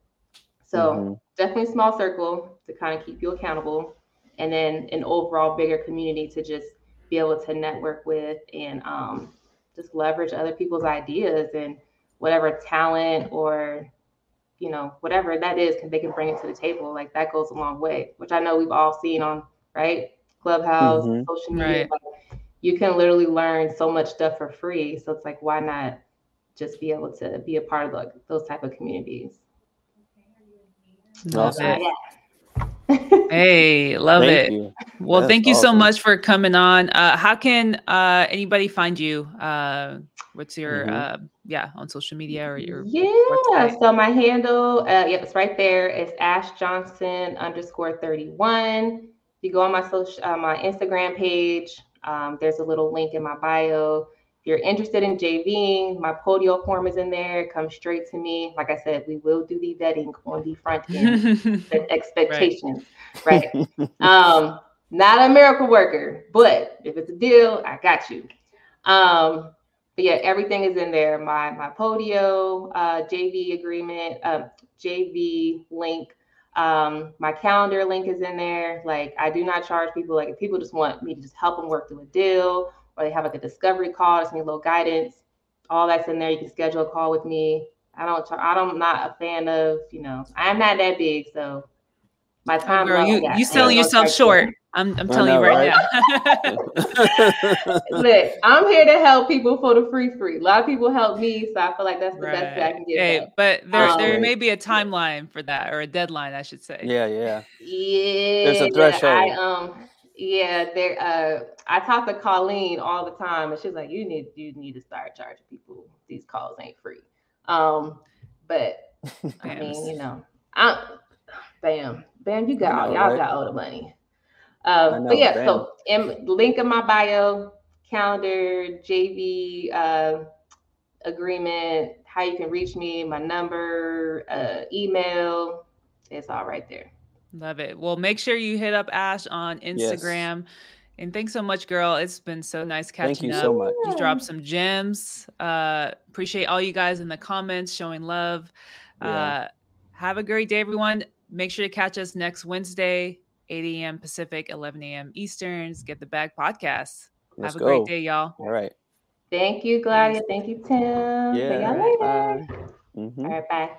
[SPEAKER 3] So definitely small circle to kind of keep you accountable, and then an overall bigger community to just be able to network with and um, just leverage other people's ideas and whatever talent or you know whatever that is can they can bring it to the table like that goes a long way which i know we've all seen on right clubhouse mm-hmm. social media right. like, you can literally learn so much stuff for free so it's like why not just be able to be a part of like those type of communities.
[SPEAKER 1] Awesome. hey, love thank it. You. Well, That's thank you awesome. so much for coming on. Uh, how can uh, anybody find you? Uh, what's your mm-hmm. uh, yeah on social media or your
[SPEAKER 3] yeah? Website? So my handle, uh, yep, it's right there. It's Ash Johnson underscore thirty one. You go on my social, uh, my Instagram page. Um, there's a little link in my bio you're interested in JVing, my Podio form is in there. Come straight to me. Like I said, we will do the vetting on the front end, <laughs> expectations, <laughs> right? right? um, not a miracle worker, but if it's a deal, I got you. Um, but yeah, everything is in there. My my Podio uh, JV agreement, uh, JV link, um, my calendar link is in there. Like I do not charge people. Like if people just want me to just help them work through a deal or they have like a discovery call, just need a little guidance. All that's in there. You can schedule a call with me. I don't. I don't. I'm not a fan of. You know, I'm not that big, so my time.
[SPEAKER 1] Oh, girl, you you selling yourself short. I'm, I'm telling know, you right, right?
[SPEAKER 3] now. <laughs> Look, I'm here to help people for the free free. A lot of people help me, so I feel like that's the right. best I can get. Hey,
[SPEAKER 1] but there um, there may be a timeline for that or a deadline, I should say.
[SPEAKER 2] Yeah, yeah.
[SPEAKER 3] Yeah. There's a threshold. I, um, yeah, there. Uh, I talk to Colleen all the time, and she's like, "You need, you need to start charging people. These calls ain't free." Um, but <laughs> I mean, you know, I, bam, bam, you got know, y'all right? got all the money. Um, know, but yeah, bam. so in, link in my bio, calendar, JV uh, agreement, how you can reach me, my number, uh, email, it's all right there.
[SPEAKER 1] Love it. Well, make sure you hit up Ash on Instagram. Yes. And thanks so much, girl. It's been so nice catching
[SPEAKER 2] Thank you
[SPEAKER 1] up.
[SPEAKER 2] so much.
[SPEAKER 1] You dropped some gems. Uh, appreciate all you guys in the comments showing love. Yeah. Uh, have a great day, everyone. Make sure to catch us next Wednesday, 8 a.m. Pacific, 11 a.m. Easterns. Get the Bag podcast. Let's have a go. great day, y'all.
[SPEAKER 2] All right.
[SPEAKER 3] Thank you, Gladia. Thank you, Tim. Yeah. See y'all later. Bye. Mm-hmm. All right. Bye.